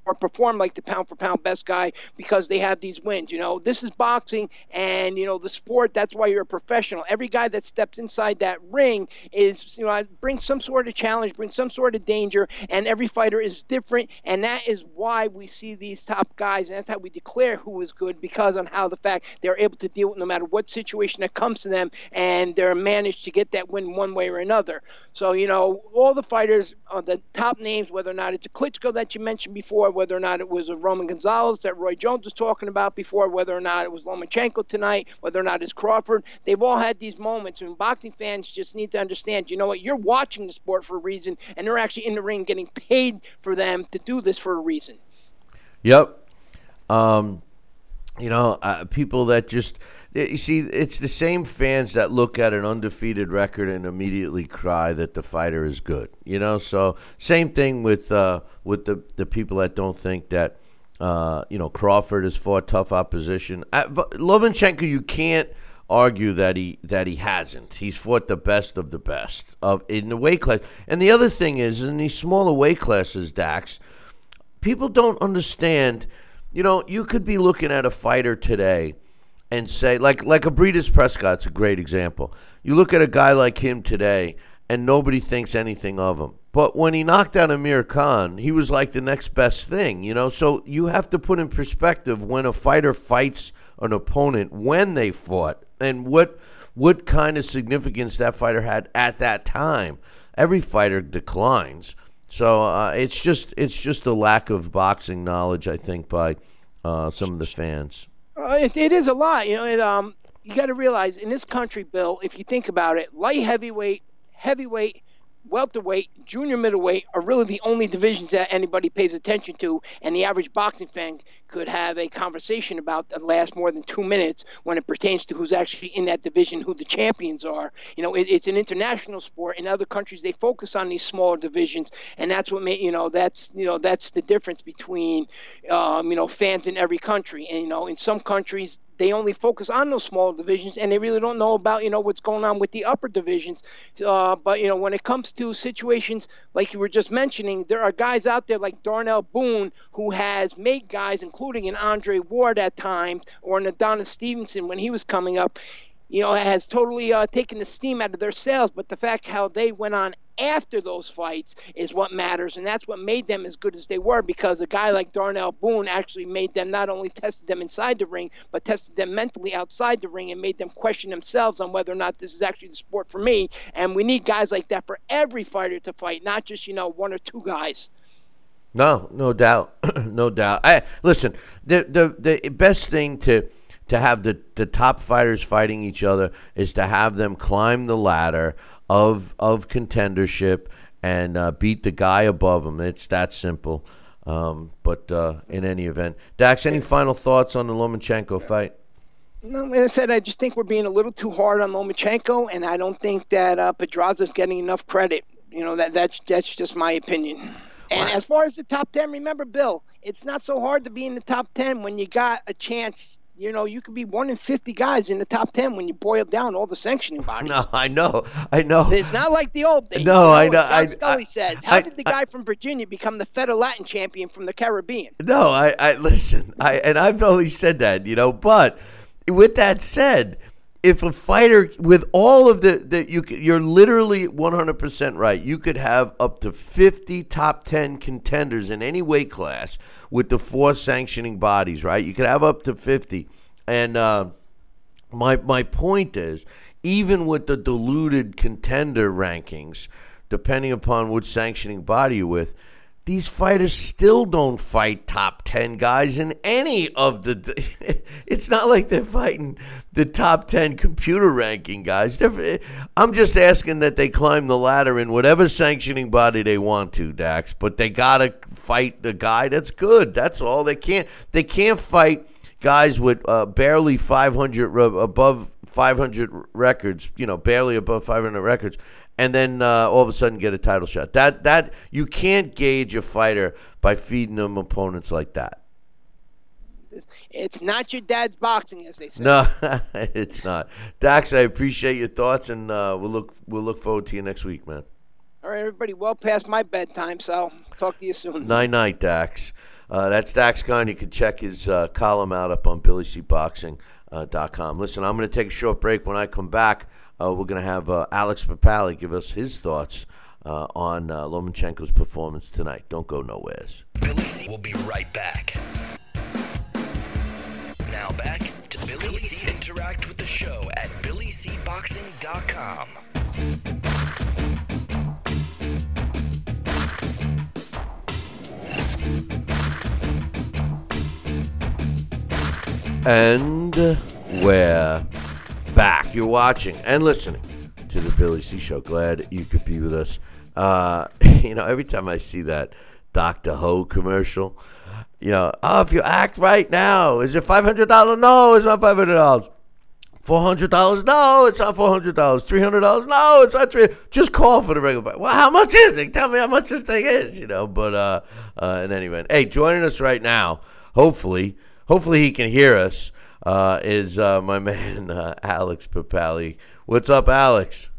or perform like the pound for pound best guy because they have these wins. You know, this is boxing, and you know the sport. That's why you're a professional. Every guy that steps inside that ring is, you know, brings some sort of challenge, brings some sort of danger, and every fighter is different, and that is why we see these top guys, and that's how we declare who is good because on how the fact they're able to deal with no matter what situation that comes to them, and they're managed to get that win one way or another. So you know, all the fighters, uh, the top names, whether or not it's a Klitschko that you mentioned before whether or not it was a Roman Gonzalez that Roy Jones was talking about before, whether or not it was Lomachenko tonight, whether or not it's Crawford. They've all had these moments, and boxing fans just need to understand. You know what? You're watching the sport for a reason, and they're actually in the ring getting paid for them to do this for a reason. Yep. Um, you know, uh, people that just you see, it's the same fans that look at an undefeated record and immediately cry that the fighter is good. You know, so same thing with uh, with the the people that don't think that uh, you know Crawford has fought tough opposition. Uh, Lomachenko, you can't argue that he that he hasn't. He's fought the best of the best of in the weight class. And the other thing is, in these smaller weight classes, Dax, people don't understand. You know, you could be looking at a fighter today and say like like a Breidis Prescott's a great example. You look at a guy like him today and nobody thinks anything of him. But when he knocked out Amir Khan, he was like the next best thing, you know? So you have to put in perspective when a fighter fights an opponent when they fought and what what kind of significance that fighter had at that time. Every fighter declines. So uh, it's just it's just a lack of boxing knowledge, I think, by uh, some of the fans. Uh, it, it is a lot. You know, it, um, you got to realize in this country, Bill, if you think about it, light heavyweight, heavyweight, welterweight, junior middleweight are really the only divisions that anybody pays attention to, and the average boxing fan could have a conversation about that last more than two minutes when it pertains to who's actually in that division, who the champions are. You know, it, it's an international sport. In other countries, they focus on these smaller divisions, and that's what made you know that's you know that's the difference between um, you know fans in every country. And you know, in some countries they only focus on those small divisions and they really don't know about you know what's going on with the upper divisions. Uh, but you know when it comes to situations like you were just mentioning there are guys out there like darnell boone who has made guys including an andre ward at times or an adonis stevenson when he was coming up you know, has totally uh, taken the steam out of their sails. But the fact how they went on after those fights is what matters, and that's what made them as good as they were. Because a guy like Darnell Boone actually made them not only tested them inside the ring, but tested them mentally outside the ring and made them question themselves on whether or not this is actually the sport for me. And we need guys like that for every fighter to fight, not just you know one or two guys. No, no doubt, *clears throat* no doubt. I listen. The the the best thing to to have the, the top fighters fighting each other is to have them climb the ladder of of contendership and uh, beat the guy above them. It's that simple. Um, but uh, in any event, Dax, any final thoughts on the Lomachenko fight? No, like I said, I just think we're being a little too hard on Lomachenko, and I don't think that uh, Pedraza's getting enough credit. You know that that's that's just my opinion. And as far as the top ten, remember, Bill, it's not so hard to be in the top ten when you got a chance you know, you could be one in 50 guys in the top 10 when you boil down all the sanctioning *laughs* bodies. No, I know. I know. It's not like the old days. No, you know, I know. I, Scully I, said, How I, did the guy I, from Virginia become the Fedelatin champion from the Caribbean? No, I, I listen, I and I've always said that, you know, but with that said, if a fighter with all of the that you you're literally 100% right. You could have up to 50 top 10 contenders in any weight class with the four sanctioning bodies, right? You could have up to 50. And uh, my my point is even with the diluted contender rankings, depending upon which sanctioning body you're with, these fighters still don't fight top 10 guys in any of the *laughs* it's not like they're fighting the top 10 computer ranking guys. They're, i'm just asking that they climb the ladder in whatever sanctioning body they want to dax but they gotta fight the guy that's good. That's all. They can't they can't fight guys with uh, barely 500 above 500 records you know barely above 500 records and then uh, all of a sudden get a title shot. That that you can't gauge a fighter by feeding them opponents like that. It's not your dad's boxing, as they say. No, *laughs* it's not. Dax, I appreciate your thoughts, and uh, we'll look we'll look forward to you next week, man. All right, everybody. Well past my bedtime, so talk to you soon. Night night, Dax. Uh, that's Dax Khan. You can check his uh, column out up on BillyCBoxing.com. Listen, I'm going to take a short break. When I come back. Uh, we're going to have uh, Alex Papali give us his thoughts uh, on uh, Lomachenko's performance tonight. Don't go nowheres. Billy C will be right back. Now back to Billy, Billy C. Interact with the show at BillyCBoxing.com. And we're back. You're watching and listening to the Billy C Show. Glad you could be with us. Uh, *laughs* you know, every time I see that Dr. Ho commercial, you know, oh, if you act right now, is it $500? No, it's not $500. $400? No, it's not $400. $300? No, it's not three. Just call for the regular. Well, how much is it? Tell me how much this thing is, you know. But, uh, uh, in any event, hey, joining us right now, hopefully, hopefully he can hear us uh, is uh, my *laughs* man uh, Alex Papali. What's up, Alex?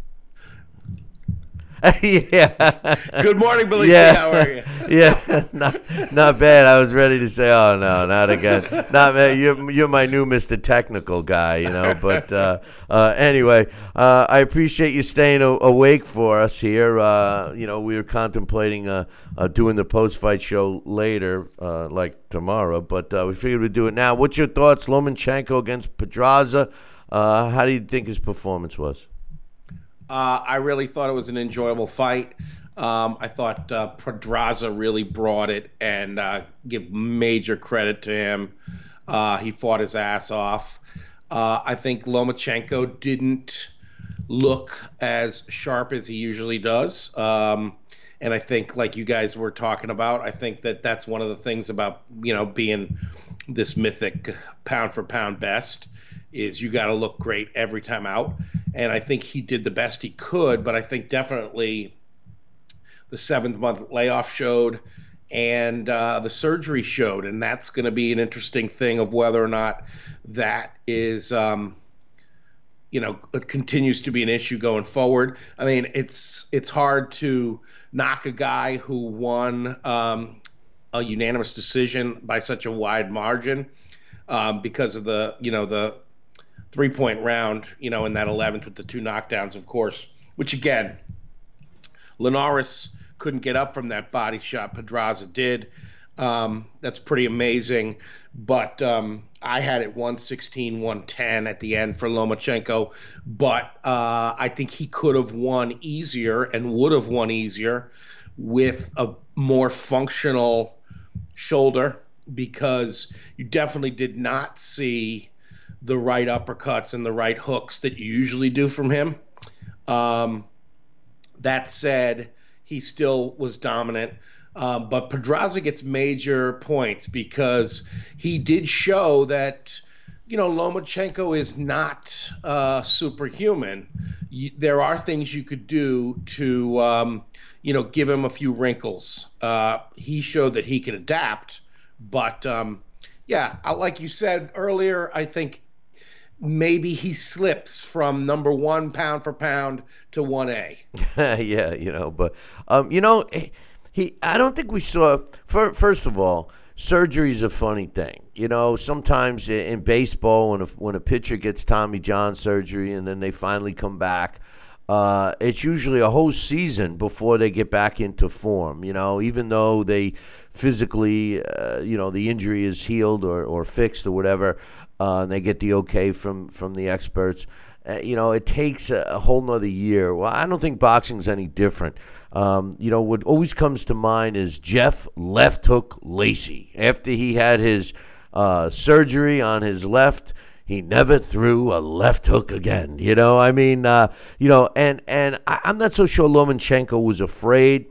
*laughs* yeah. Good morning, Billy. Yeah. How are you? *laughs* yeah, *laughs* not, not bad. I was ready to say, "Oh no, not again." Not man. You're, you're my new Mister Technical guy, you know. But uh, uh, anyway, uh, I appreciate you staying a- awake for us here. Uh, you know, we were contemplating uh, uh, doing the post-fight show later, like tomorrow, but we figured we'd do it now. What's your thoughts, Lomachenko against Pedraza? how do you think his performance was? Uh, I really thought it was an enjoyable fight. Um, I thought uh, Pedraza really brought it and uh, give major credit to him. Uh, he fought his ass off. Uh, I think Lomachenko didn't look as sharp as he usually does. Um, and I think, like you guys were talking about, I think that that's one of the things about you know being this mythic pound for pound best is you got to look great every time out. And I think he did the best he could, but I think definitely the seventh month layoff showed and uh, the surgery showed. And that's going to be an interesting thing of whether or not that is. Um, you know, it continues to be an issue going forward. I mean, it's it's hard to knock a guy who won um, a unanimous decision by such a wide margin um, because of the you know the three point round, you know, in that 11th with the two knockdowns, of course, which again, Linares couldn't get up from that body shot. Pedraza did. Um, that's pretty amazing. But um, I had it 116, 110 at the end for Lomachenko. But uh, I think he could have won easier and would have won easier with a more functional shoulder because you definitely did not see the right uppercuts and the right hooks that you usually do from him. Um, that said, he still was dominant. Um, but Pedraza gets major points because he did show that, you know, Lomachenko is not uh, superhuman. You, there are things you could do to, um, you know, give him a few wrinkles. Uh, he showed that he can adapt, but um, yeah, like you said earlier, I think maybe he slips from number one pound for pound to one A. *laughs* yeah, you know, but um, you know, he. I don't think we saw. First of all, surgery is a funny thing. You know, sometimes in baseball, when a, when a pitcher gets Tommy John surgery and then they finally come back. Uh, it's usually a whole season before they get back into form. You know, even though they physically, uh, you know, the injury is healed or, or fixed or whatever, uh, and they get the okay from from the experts. uh, you know, it takes a, a whole nother year. Well, I don't think boxing's any different. Um, you know, what always comes to mind is Jeff Left Hook Lacy. After he had his uh, surgery on his left, he never threw a left hook again. You know, I mean, uh, you know, and and I, am not so sure Lomachenko was afraid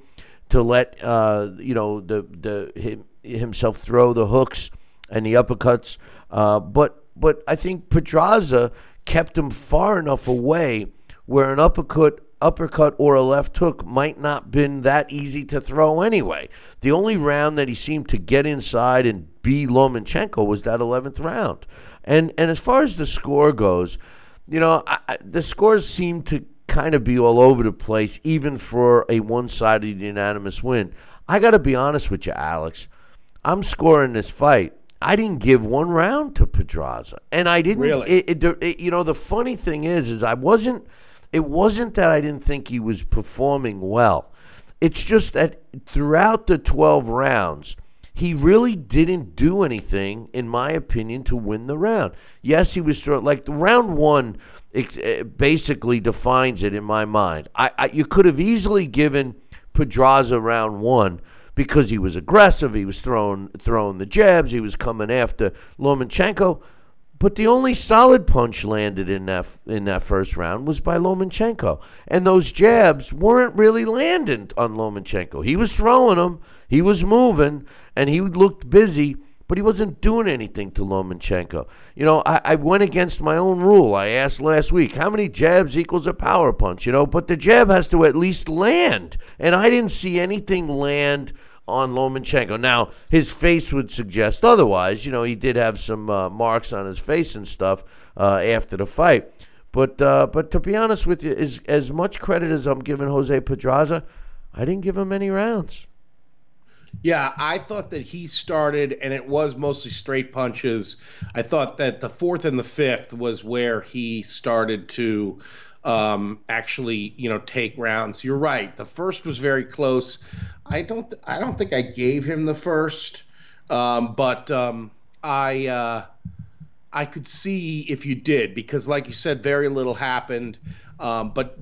to let uh, you know the the him, himself throw the hooks and the uppercuts, uh, but but I think Pedraza kept him far enough away where an uppercut uppercut or a left hook might not been that easy to throw anyway. The only round that he seemed to get inside and be Lomachenko was that 11th round. And and as far as the score goes, you know, I, the scores seem to kind of be all over the place, even for a one-sided unanimous win. I got to be honest with you, Alex. I'm scoring this fight. I didn't give one round to Pedraza, and I didn't. Really? It, it, it, you know, the funny thing is, is I wasn't. It wasn't that I didn't think he was performing well. It's just that throughout the 12 rounds, he really didn't do anything, in my opinion, to win the round. Yes, he was throwing like round one. It, uh, basically defines it in my mind. I, I you could have easily given Pedraza round one because he was aggressive. He was throwing throwing the jabs. He was coming after Lomachenko. But the only solid punch landed in that in that first round was by Lomachenko, and those jabs weren't really landing on Lomachenko. He was throwing them, he was moving, and he looked busy, but he wasn't doing anything to Lomachenko. You know, I, I went against my own rule. I asked last week, how many jabs equals a power punch? You know, but the jab has to at least land, and I didn't see anything land on Lomachenko. Now, his face would suggest otherwise. You know, he did have some uh, marks on his face and stuff uh, after the fight. But uh, but to be honest with you, as as much credit as I'm giving Jose Pedraza, I didn't give him any rounds. Yeah, I thought that he started, and it was mostly straight punches. I thought that the fourth and the fifth was where he started to um, actually, you know, take rounds. You're right. The first was very close. I don't. I don't think I gave him the first, um, but um, I. Uh, I could see if you did because, like you said, very little happened. Um, but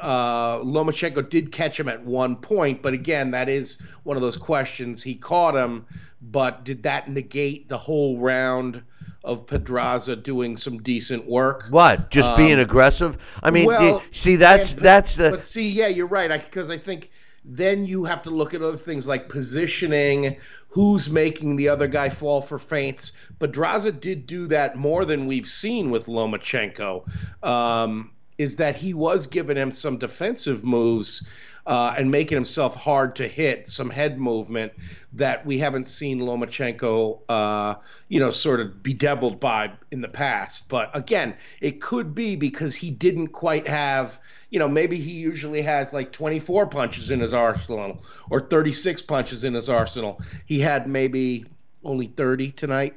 uh, Lomachenko did catch him at one point, but again, that is one of those questions. He caught him, but did that negate the whole round? of Pedraza doing some decent work. What? Just um, being aggressive? I mean, well, see, that's and, that's the. But see, yeah, you're right. Because I, I think then you have to look at other things like positioning, who's making the other guy fall for feints. But Pedraza did do that more than we've seen with Lomachenko. Um, is that he was giving him some defensive moves uh, and making himself hard to hit, some head movement that we haven't seen Lomachenko, uh, you know, sort of bedeviled by in the past. But again, it could be because he didn't quite have, you know, maybe he usually has like 24 punches in his arsenal or 36 punches in his arsenal. He had maybe only 30 tonight.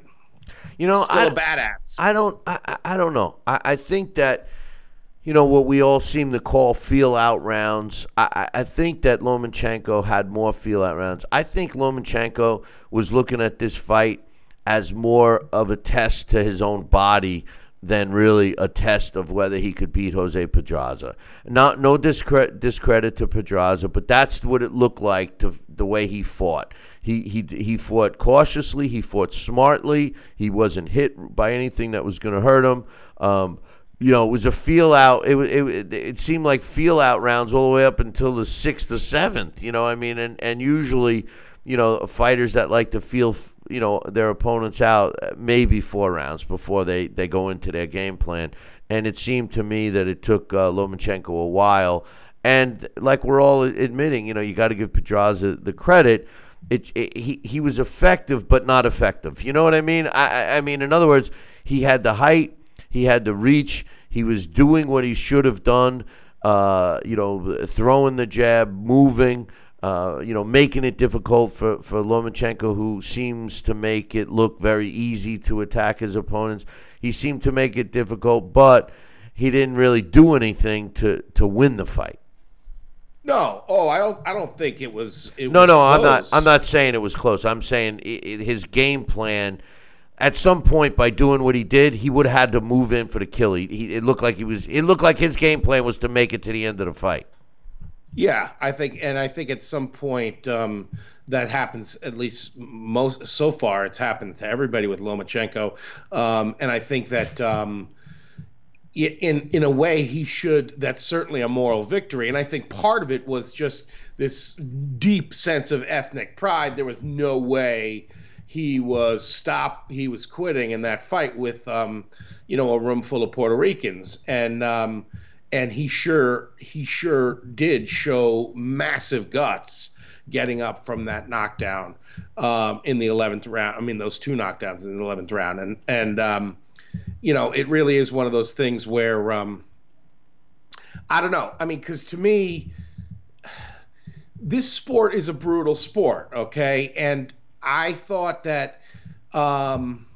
You know, Still I, a badass. I don't, I, I don't know. I, I think that you know, what we all seem to call feel out rounds. I, I think that Lomachenko had more feel out rounds. I think Lomachenko was looking at this fight as more of a test to his own body than really a test of whether he could beat Jose Pedraza. Not no discredit, discredit to Pedraza, but that's what it looked like to the way he fought. He he he fought cautiously. He fought smartly. He wasn't hit by anything that was going to hurt him. Um, you know, it was a feel out. It, it it seemed like feel out rounds all the way up until the sixth or seventh. You know, I mean, and and usually, you know, fighters that like to feel, you know, their opponents out uh, maybe four rounds before they they go into their game plan. And it seemed to me that it took uh, Lomachenko a while. And like we're all admitting, you know, you got to give Pedraza the credit. It, it, he he was effective, but not effective. You know what I mean? I I mean, in other words, he had the height he had the reach. He was doing what he should have done. Uh, you know, throwing the jab, moving. Uh, you know, making it difficult for, for Lomachenko, who seems to make it look very easy to attack his opponents. He seemed to make it difficult, but he didn't really do anything to, to win the fight. No, oh, I don't. I don't think it was. It no, was no, close. I'm not. I'm not saying it was close. I'm saying it, it, his game plan at some point by doing what he did, he would have had to move in for the kill. He, he, it looked like he was. It looked like his game plan was to make it to the end of the fight. Yeah, I think, and I think at some point um, that happens. At least most so far, it's happened to everybody with Lomachenko, um, and I think that. Um, in in a way, he should. That's certainly a moral victory, and I think part of it was just this deep sense of ethnic pride. There was no way he was stop he was quitting in that fight with um, you know a room full of Puerto Ricans and um, and he sure he sure did show massive guts getting up from that knockdown um, in the 11th round I mean those two knockdowns in the 11th round. And and um, you know it really is one of those things where um, I don't know. I mean cuz to me this sport is a brutal sport okay? And I thought that um,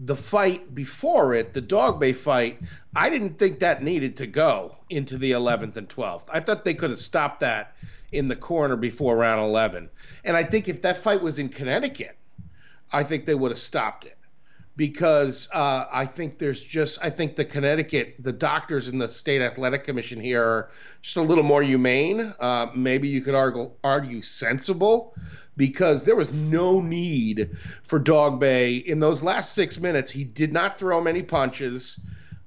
the fight before it, the Dogboe fight, I didn't think that needed to go into the 11th and 12th. I thought they could have stopped that in the corner before round 11. And I think if that fight was in Connecticut, I think they would have stopped it because uh, I think there's just I think the Connecticut the doctors in the state athletic commission here are just a little more humane. Uh, maybe you could argue argue sensible because there was no need for Dogboe in those last six minutes. He did not throw many punches.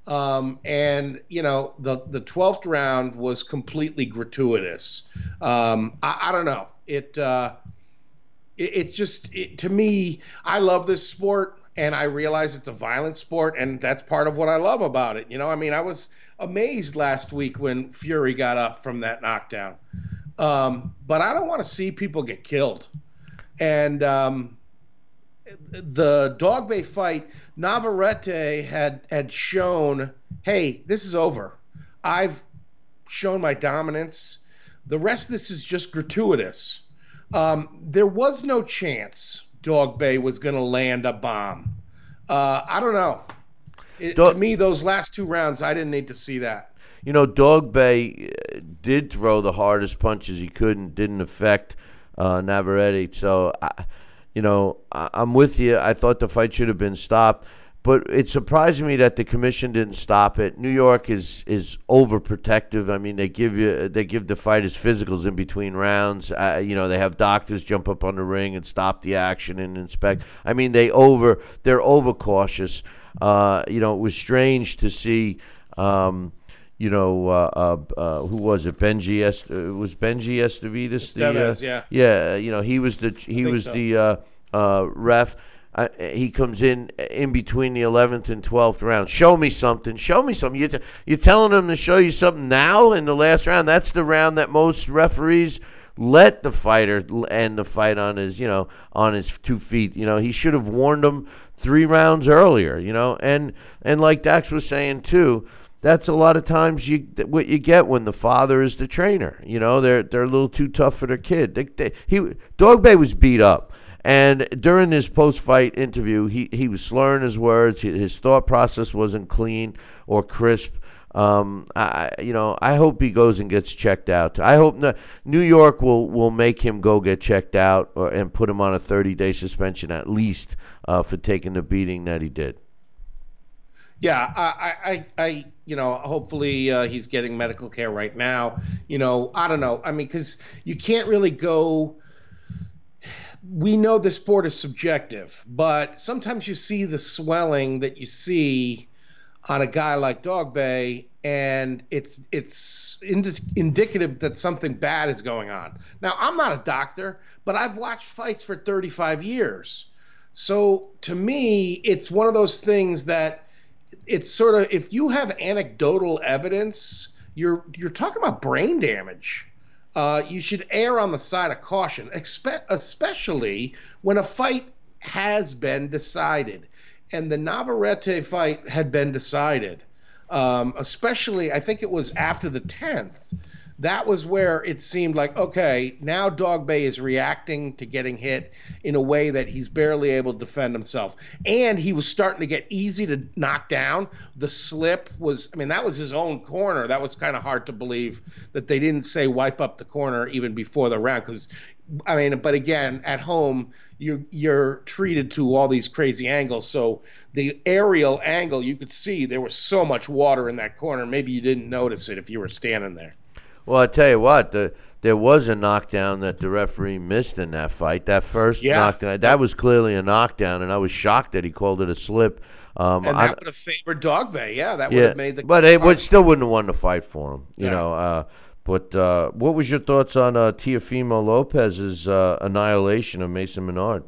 Um, and you know the the twelfth round was completely gratuitous. Um, I, I, don't know. It, uh, it it's just it, to me. I love this sport, and I realize it's a violent sport, and that's part of what I love about it. You know, I mean, I was amazed last week when Fury got up from that knockdown. Um, but I don't want to see people get killed. And um, Dogboe fight, Navarrete had had shown, hey, this is over. I've shown my dominance. The rest of this is just gratuitous. Um, there was no chance Dogboe was going to land a bomb. Uh, I don't know. It, Dog- to me, those last two rounds, I didn't need to see that. You know, Dogboe did throw the hardest punches he could and didn't affect uh, Navarrete. So, I, you know, I'm with you. I thought the fight should have been stopped, but it's surprising me that the commission didn't stop it. New York is is overprotective. I mean, they give you they give the fighters physicals in between rounds. Uh, you know, they have doctors jump up on the ring and stop the action and inspect. I mean, they over they're overcautious. Uh, you know, it was strange to see. Um, you know, uh, uh, uh, who was it? Benji Est- uh, was Benji Estevitas the uh, yeah yeah you know he was the he was so. the uh, ref. he comes in in between the 11th and 12th round. Show me something. Show me something. You t- you're telling him to show you something now in the last round. That's the round that most referees let the fighter end the fight on his, you know, on his two feet. You know, he should have warned him three rounds earlier. You know, and and like Dax was saying too, that's a lot of times you what you get when the father is the trainer. You know, they're they're a little too tough for their kid. They, they, he Dogboe was beat up, and during his post fight interview, he he was slurring his words. His thought process wasn't clean or crisp. Um, I you know I hope he goes and gets checked out. I hope New York will will make him go get checked out or, and put him on a 30 day suspension at least uh, for taking the beating that he did. Yeah, I, I, I, you know, hopefully uh, he's getting medical care right now. You know, I don't know. I mean, because you can't really go. We know the sport is subjective, but sometimes you see the swelling that you see on a guy like Dogboe, and it's it's ind- indicative that something bad is going on. Now, I'm not a doctor, but I've watched fights for 35 years. So to me, it's one of those things that it's sort of if you have anecdotal evidence, you're you're talking about brain damage. Uh, you should err on the side of caution, expect, especially when a fight has been decided. And the Navarrete fight had been decided. Um, especially, I think it was after the 10th that was where it seemed like okay, now Dogboe is reacting to getting hit in a way that he's barely able to defend himself, and he was starting to get easy to knock down. The slip was, I mean, that was his own corner. That was kind of hard to believe that they didn't say wipe up the corner even before the round because I mean, but again, at home, you're you're treated to all these crazy angles. So the aerial angle, you could see there was so much water in that corner. Maybe you didn't notice it if you were standing there. Well, I tell you what, the, there was a knockdown that the referee missed in that fight. That first yeah. knockdown, that was clearly a knockdown, and I was shocked that he called it a slip. Um, and that I, would have favored Dogboe. Yeah, that would yeah, have made the. But it would still wouldn't have won the fight for him. You yeah. know. Uh, but uh, what was your thoughts on uh, Teofimo Lopez's uh, annihilation of Mason Menard?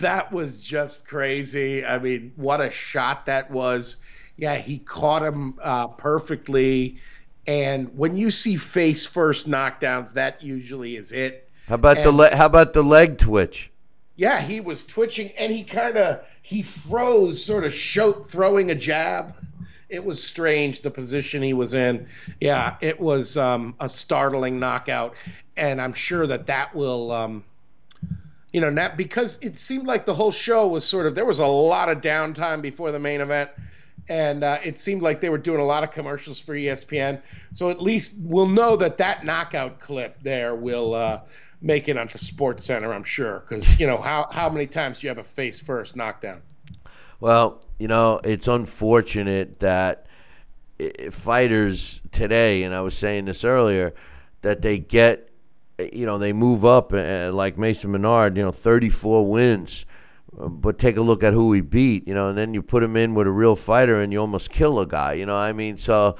That was just crazy. I mean, what a shot that was. Yeah, he caught him uh, perfectly. And when you see face first knockdowns, that usually is it. How about and, the le- how about the leg twitch? Yeah, he was twitching and he kind of he froze, sort of show, throwing a jab it was strange the position he was in. Yeah, it was um, a startling knockout, and I'm sure that that will, um, you know, not because it seemed like the whole show was sort of there was a lot of downtime before the main event, and uh, it seemed like they were doing a lot of commercials for ESPN. So at least we'll know that that knockout clip there will. Uh, make it onto SportsCenter, I'm sure, because you know how how many times do you have a face first knockdown? Well, you know, it's unfortunate that fighters today, and I was saying this earlier, that they get, you know, they move up uh, like Mason Menard, you know, 34 wins. But take a look at who he beat, you know, and then you put him in with a real fighter and you almost kill a guy, you know. I mean, so,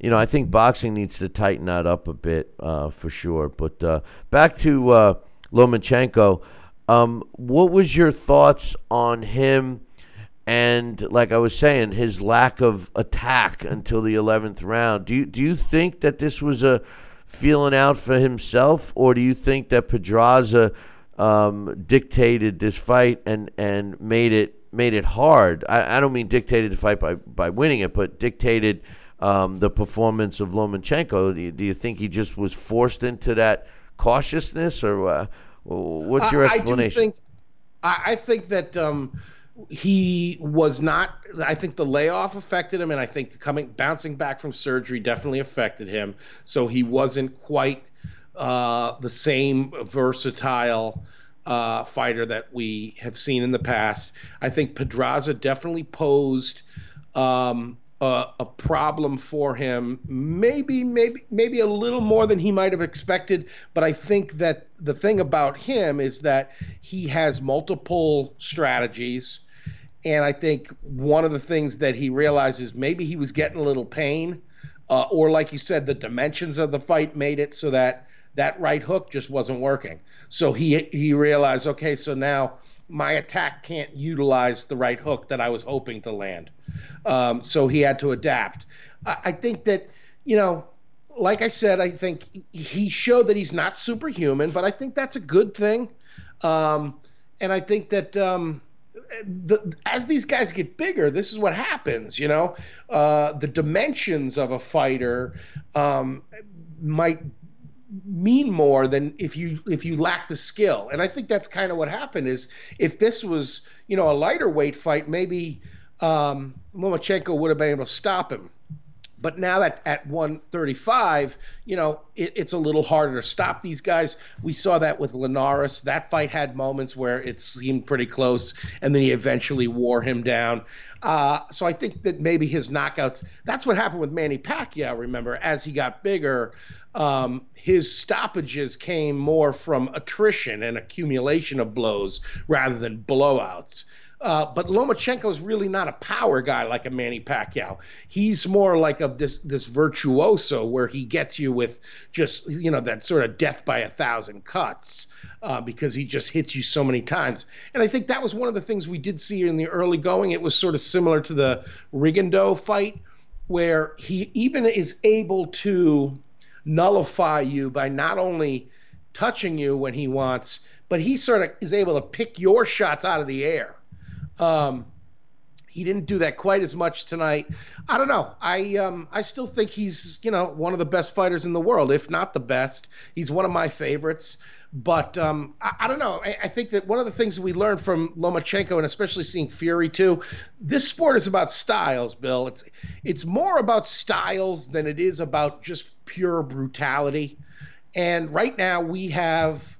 you know, I think boxing needs to tighten that up a bit uh, for sure. But uh, back to uh, Lomachenko, um, what was your thoughts on him? and like I was saying, his lack of attack until the eleventh round. Do you do you think that this was a feeling out for himself, or do you think that Pedraza um, dictated this fight and and made it made it hard? I, I don't mean dictated the fight by by winning it, but dictated um, the performance of Lomachenko. Do you, do you, think he just was forced into that cautiousness, or uh, what's your explanation? I, think I, think that. Um, he was not i think the layoff affected him and i think coming bouncing back from surgery definitely affected him so he wasn't quite uh, the same versatile uh, fighter that we have seen in the past. I think pedraza definitely posed um, a, a, problem for him. Maybe maybe maybe a little more than he might have expected but i think that the thing about him is that he has multiple strategies. And I think one of the things that he realizes maybe he was getting a little pain, uh, or like you said, the dimensions of the fight made it so that that right hook just wasn't working. So he he realized, okay, so now my attack can't utilize the right hook that I was hoping to land. Um, so he had to adapt. I, I think that you know like I said, I think he showed that he's not superhuman, but I think that's a good thing. Um, and I think that um, the, as these guys get bigger, this is what happens. You know, uh, the dimensions of a fighter um, might mean more than if you if you lack the skill. And I think that's kind of what happened. Is if this was you know a lighter weight fight, maybe um, Lomachenko would have been able to stop him. But now that at 135, you know, it, it's a little harder to stop these guys. We saw that with Linares. That fight had moments where it seemed pretty close, and then he eventually wore him down. Uh, so I think that maybe his knockouts, that's what happened with Manny Pacquiao, remember, as he got bigger. Um, his stoppages came more from attrition and accumulation of blows rather than blowouts. Uh, but Lomachenko is really not a power guy like a Manny Pacquiao. He's more like a this this virtuoso where he gets you with just you know that sort of death by a thousand cuts uh, because he just hits you so many times. And I think that was one of the things we did see in the early going. It was sort of similar to the Rigondeaux fight where he even is able to nullify you by not only touching you when he wants, but he sort of is able to pick your shots out of the air um, he didn't do that quite as much tonight. I don't know. I um, I still think he's you know one of the best fighters in the world, if not the best. He's one of my favorites. But um, I, I, don't know. I, I, think that one of the things that we learned from Lomachenko, and especially seeing Fury too, this sport is about styles, Bill. It's it's more about styles than it is about just pure brutality. And right now we have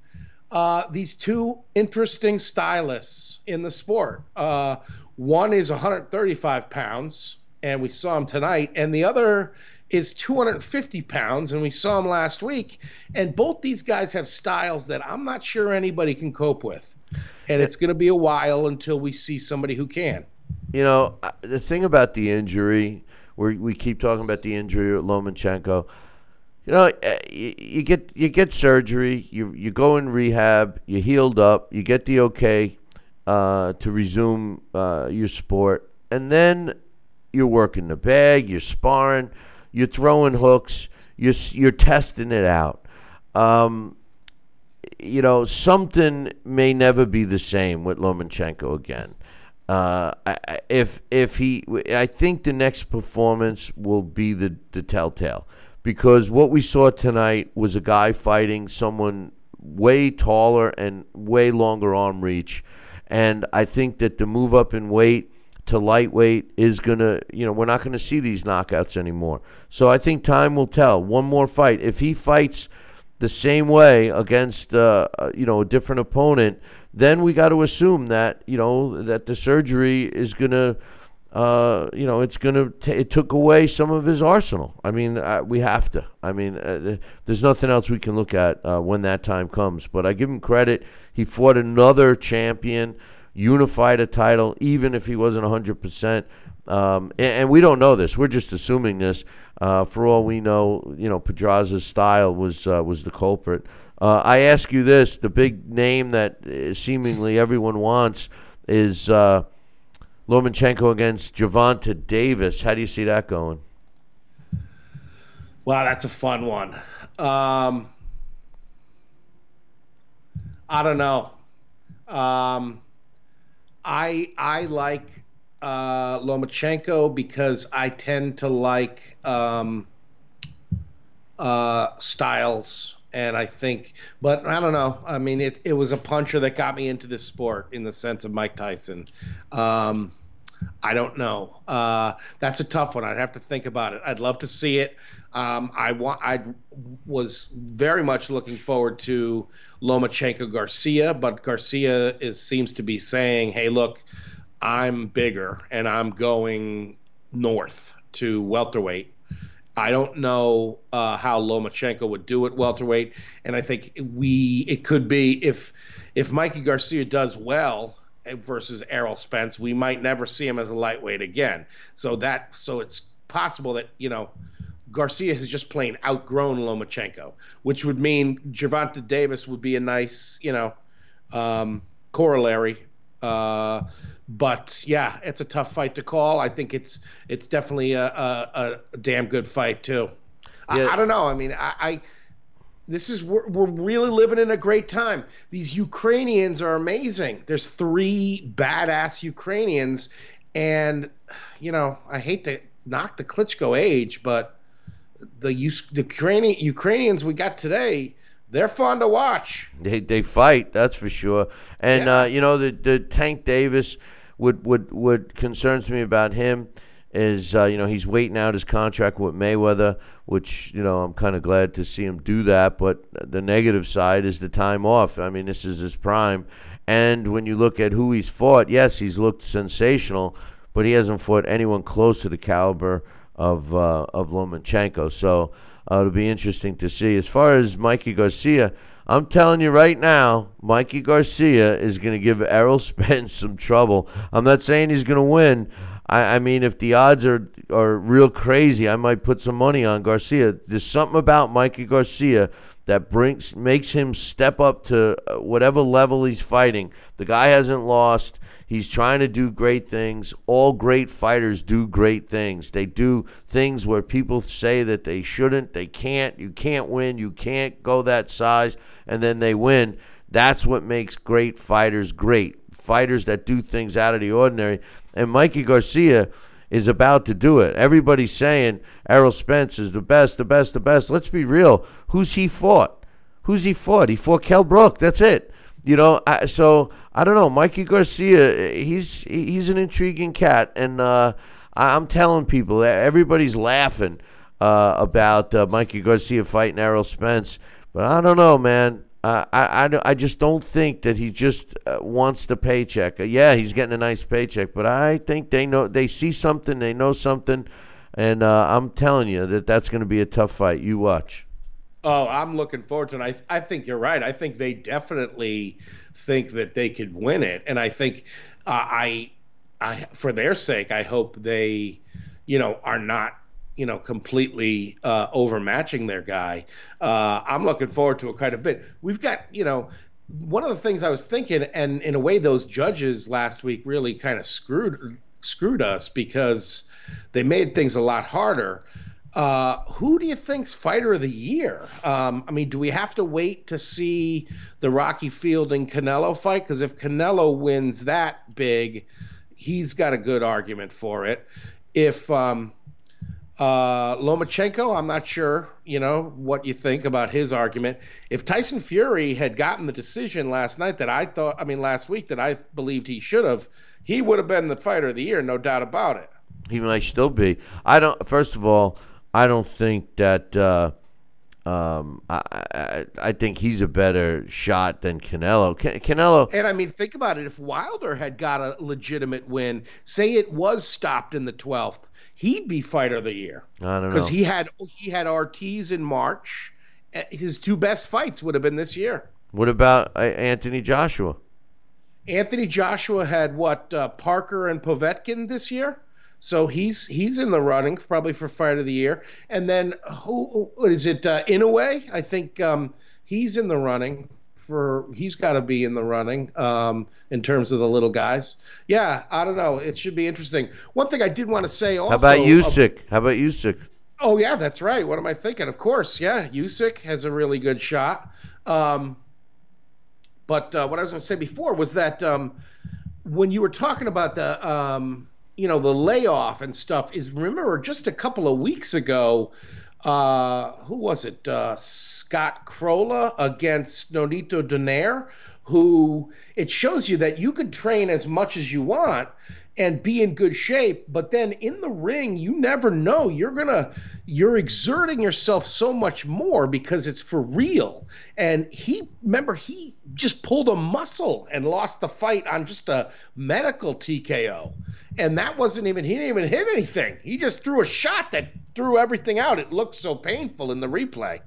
uh, these two interesting stylists in the sport. Uh, one is 135 pounds, and we saw him tonight, and the other is 250 pounds, and we saw him last week. And both these guys have styles that I'm not sure anybody can cope with. And it's going to be a while until we see somebody who can. You know, the thing about the injury, where we keep talking about the injury at Lomachenko, you know, uh, you, you get you get surgery, you you go in rehab, you healed up, you get the okay uh, to resume uh, your sport, and then you're working the bag, you're sparring you're throwing hooks, you're you're testing it out. Um, you know, something may never be the same with Lomachenko again. Uh, I, if if he, I think the next performance will be the the telltale, because what we saw tonight was a guy fighting someone way taller and way longer arm reach, and I think that the move up in weight to lightweight is going to, you know, we're not going to see these knockouts anymore. So I think time will tell. One more fight. If he fights the same way against, uh, uh you know, a different opponent, then we got to assume that, you know, that the surgery is going to, uh, you know, it's to, it took away some of his arsenal. I mean, uh, we have to. I mean, uh, there's nothing else we can look at uh, when that time comes. But I give him credit. He fought another champion unified a title, even if he wasn't 100%. Um, and, and, we don't know this. We're just assuming this. Uh, for all we know, you know, Pedraza's style was uh, was the culprit. Uh, I ask you this: the big name that uh, seemingly everyone wants is uh, Lomachenko against Gervonta Davis. How do you see that going? Wow, that's a fun one. Um, I don't know. Um, I I like uh, Lomachenko because I tend to like um, uh, Styles, and I think, but I don't know. I mean, it it was a puncher that got me into this sport in the sense of Mike Tyson. Um, I don't know. Uh, that's a tough one. I'd have to think about it. I'd love to see it. Um, I want. I was very much looking forward to Lomachenko Garcia, but Garcia is seems to be saying, "Hey, look, I'm bigger and I'm going north to welterweight." I don't know uh, how Lomachenko would do at welterweight, and I think we it could be if if Mikey Garcia does well versus Errol Spence, we might never see him as a lightweight again. So that so it's possible that you know Garcia has just plain outgrown Lomachenko, which would mean Gervonta Davis would be a nice, you know, um, corollary. Uh, but yeah, it's a tough fight to call. I think it's it's definitely a, a, a damn good fight too. Yeah. I, I, don't know. I mean, I, I this is we're, we're really living in a great time. These Ukrainians are amazing. There's three badass Ukrainians, and you know, I hate to knock the Klitschko age, but the the Ukrainian Ukrainians we got today, they're fun to watch. They they fight, that's for sure. And yeah. uh, you know the the Tank Davis, what what what concerns me about him is uh, you know he's waiting out his contract with Mayweather, which you know I'm kind of glad to see him do that. But the negative side is the time off. I mean, this is his prime, and when you look at who he's fought, yes, he's looked sensational, but he hasn't fought anyone close to the caliber of uh, of Lomachenko. So uh, it'll be interesting to see. As far as Mikey Garcia, I'm telling you right now, Mikey Garcia is going to give Errol *laughs* Spence some trouble. I'm not saying he's going to win. I, I, mean, if the odds are are real crazy, I might put some money on Garcia. There's something about Mikey Garcia that brings makes him step up to uh, whatever level he's fighting. The guy hasn't lost. He's trying to do great things. All great fighters do great things. They do things where people say that they shouldn't, they can't, you can't win, you can't go that size, and then they win. That's what makes great fighters great. fighters that do things out of the ordinary. And Mikey Garcia is about to do it. Everybody's saying Errol Spence is the best, the best, the best. Let's be real. Who's he fought? Who's he fought? He fought Kell Brook. That's it. You know, I, so I don't know. Mikey Garcia, he's he's an intriguing cat, and uh, I'm telling people, everybody's laughing uh, about uh, Mikey Garcia fighting Errol Spence, but I don't know, man. Uh, I, I, I just don't think that he just uh, wants the paycheck. Uh, yeah, he's getting a nice paycheck, but I think they know they see something, they know something, and uh, I'm telling you that that's going to be a tough fight. You watch. Oh, I'm looking forward to it. I, I think you're right. I think they definitely think that they could win it, and I think uh, I, I for their sake, I hope they, you know, are not you know, completely uh, overmatching their guy. Uh, I'm looking forward to it quite a bit. We've got, you know, one of the things I was thinking, and in a way, those judges last week really kind of screwed screwed us because they made things a lot harder. Uh, who do you think's fighter of the year? Um, I mean, do we have to wait to see the Rocky Field and Canelo fight? Because if Canelo wins that big, he's got a good argument for it. If um, uh, Lomachenko, I'm not sure, you know, what you think about his argument. If Tyson Fury had gotten the decision last night that I thought, I mean, last week that I believed he should have, he would have been the fighter of the year, no doubt about it. He might still be. I don't. First of all, I don't think that. Uh, um, I, I, I think he's a better shot than Canelo. Can, Canelo, and I mean, think about it. If Wilder had got a legitimate win, say it was stopped in the twelfth, he'd be fighter of the year. I don't know because he had he had Ortiz in March. Eh, his two best fights would have been this year. What about uh, Anthony Joshua? Anthony Joshua had what uh, Parker and Povetkin this year, so he's he's in the running probably for fight of the year. And then who what is it? Uh, Inoue, I think um, he's in the running for he's got to be in the running um, in terms of the little guys. Yeah, I don't know. It should be interesting. One thing I did want to say also. How about Usyk? How about Usyk? Oh yeah, that's right. What am I thinking? Of course, yeah. Usyk has a really good shot. Um, but uh, what I was going to say before was that um, when you were talking about the um, you know the layoff and stuff, is remember just a couple of weeks ago uh, who was it? Uh, Scott Crolla against Nonito Donaire, who it shows you that you could train as much as you want and be in good shape, but then in the ring, you never know. You're gonna you're exerting yourself so much more because it's for real. And he remember he just pulled a muscle and lost the fight on just a medical TKO and that wasn't even he didn't even hit anything. He just threw a shot that threw everything out. It looked so painful in the replay.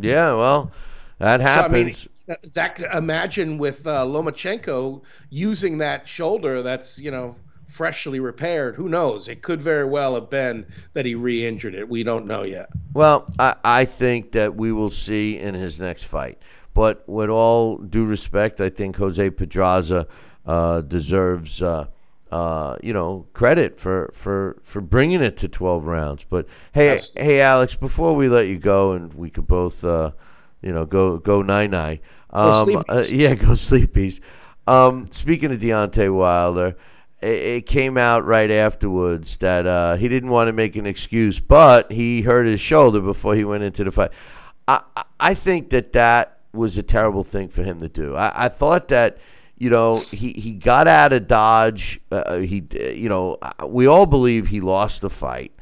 Yeah, well, that happens. So, I mean, that imagine with uh, Lomachenko using that shoulder that's you know freshly repaired. Who knows? It could very well have been that he re-injured it. We don't know yet. Well, I, I think that we will see in his next fight. But with all due respect, I think Jose Pedraza uh, deserves. Uh, uh, you know, credit for, for, for bringing it to 12 rounds. But hey, Absolutely. hey, Alex, before we let you go, and we could both, uh, you know, go go nine nine. Um, uh, yeah, *laughs* go sleepies. Um, speaking of Deontay Wilder, it, came out right afterwards that uh, he didn't want to make an excuse, but he hurt his shoulder before he went into the fight. I I think that that was a terrible thing for him to do. I, I thought that you know, he, he got out of Dodge. Uh, he, you know, we all believe he lost the fight.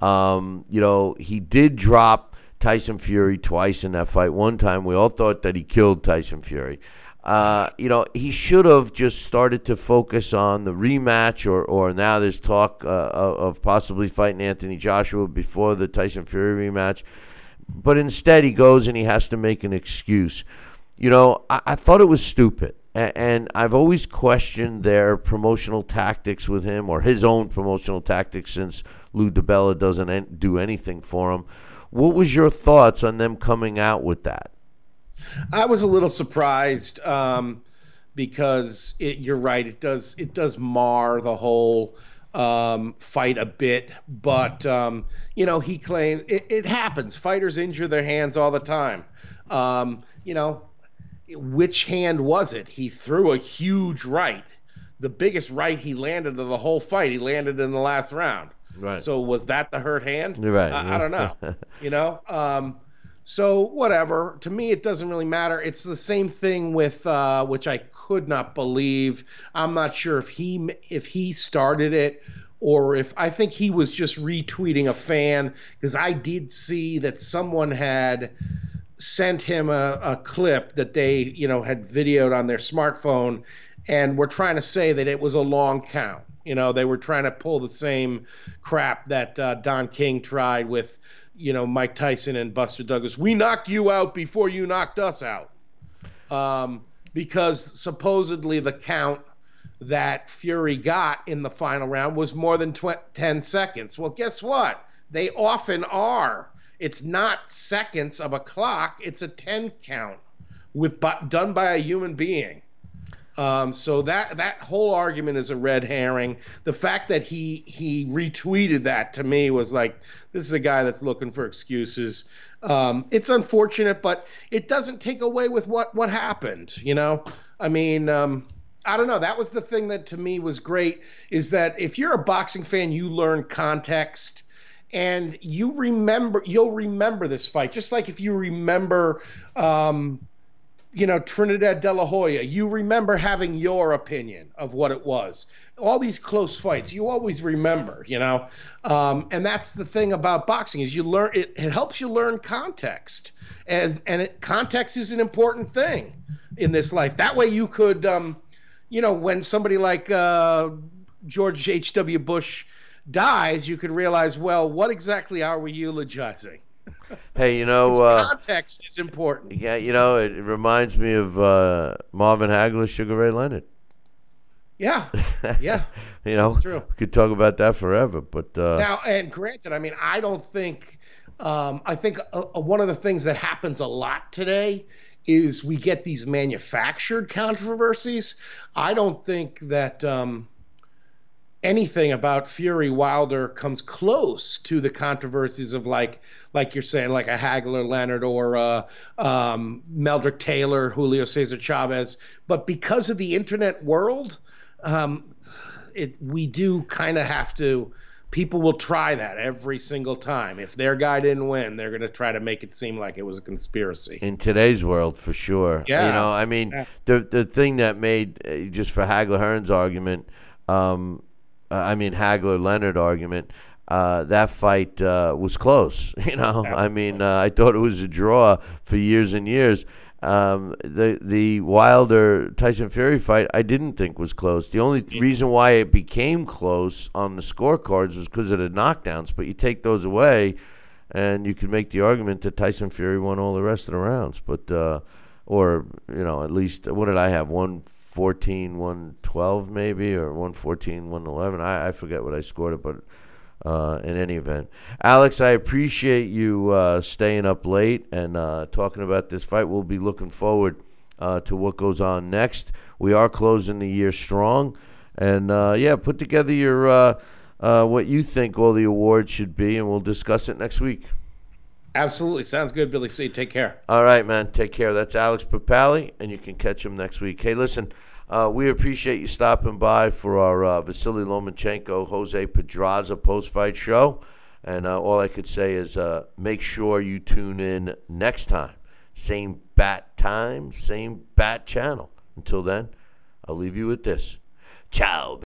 Um, you know, he did drop Tyson Fury twice in that fight. One time, we all thought that he killed Tyson Fury. Uh, you know, he should have just started to focus on the rematch, or, or now there's talk uh, of possibly fighting Anthony Joshua before the Tyson Fury rematch. But instead, he goes and he has to make an excuse. You know, I, I thought it was stupid and I've always questioned their promotional tactics with him or his own promotional tactics since Lou DiBella doesn't do anything for him. What was your thoughts on them coming out with that? I was a little surprised um, because it, you're right. It does it does mar the whole um, fight a bit, but um, you know he claims it, it, happens. Fighters injure their hands all the time. Um, you know which hand was it? He threw a huge right, the biggest right he landed of the whole fight. He landed in the last round. Right. So was that the hurt hand? Right. I, I don't know. *laughs* you know. Um, so whatever. To me, it doesn't really matter. It's the same thing with uh, which I could not believe. I'm not sure if he if he started it or if I think he was just retweeting a fan because I did see that someone had sent him a, a clip that they you know had videoed on their smartphone and were trying to say that it was a long count. You know, they were trying to pull the same crap that uh, Don King tried with, you know, Mike Tyson and Buster Douglas. We knocked you out before you knocked us out. Um, because supposedly the count that Fury got in the final round was more than tw- 10 seconds. Well, guess what? They often are. It's not seconds of a clock, it's a 10 count with done by a human being. Um, so that that whole argument is a red herring. The fact that he he retweeted that to me was like, this is a guy that's looking for excuses. Um, it's unfortunate, but it doesn't take away with what what happened. You know, I mean, um, I don't know. That was the thing that to me was great is that if you're a boxing fan, you learn context and you remember you'll remember this fight just like if you remember um, you know, Trinidad De La Hoya, you remember having your opinion of what it was. All these close fights, you always remember, you know. Um, and that's the thing about boxing is you learn it, it helps you learn context, as and it, context is an important thing in this life. That way, you could, um, you know, when somebody like uh, George H. W. Bush dies, you could realize, well, what exactly are we eulogizing? Hey, you know, uh, context is important. Yeah, you know, it, it reminds me of uh, Marvin Hagler, Sugar Ray Leonard. Yeah, yeah, *laughs* you know, That's true. we could talk about that forever. But uh, now, and granted, I mean, I don't think. Um, I think uh, uh, one of the things that happens a lot today is we get these manufactured controversies. I don't think that. Um, anything about Fury Wilder comes close to the controversies of like like you're saying like a Hagler Leonard or uh, um, Meldrick Taylor, Julio Cesar Chavez, but because of the internet world, um, it we do kind of have to. People will try that every single time. If their guy didn't win, they're going to try to make it seem like it was a conspiracy. In today's world, for sure. Yeah. You know, I mean, Yeah. the the thing that made uh, just for Hagler Hearns argument, um, uh, I mean Hagler Leonard argument. Uh, that fight uh, was close. *laughs* You know, I mean, uh, I thought it was a draw for years and years. Um, the the Wilder Tyson Fury fight, I didn't think was close. The only reason why it became close on the scorecards was because of the knockdowns. But you take those away, and you can make the argument that Tyson Fury won all the rest of the rounds. But uh, or you know, at least what did I have? 114, 112 maybe, or 114, 111. I, I forget what I scored it, but uh, in any event, Alex, I appreciate you uh, staying up late and uh, talking about this fight. We'll be looking forward uh, to what goes on next. We are closing the year strong, and uh, yeah, put together your uh, what you think all the awards should be, and we'll discuss it next week. Absolutely, sounds good, Billy C. Take care. All right, man. Take care. That's Alex Papali, and you can catch him next week. Hey, listen, uh, we appreciate you stopping by for our uh, Vasily Lomachenko Jose Pedraza post fight show. And uh, all I could say is uh, make sure you tune in next time. Same bat time, same bat channel. Until then, I'll leave you with this. Ciao.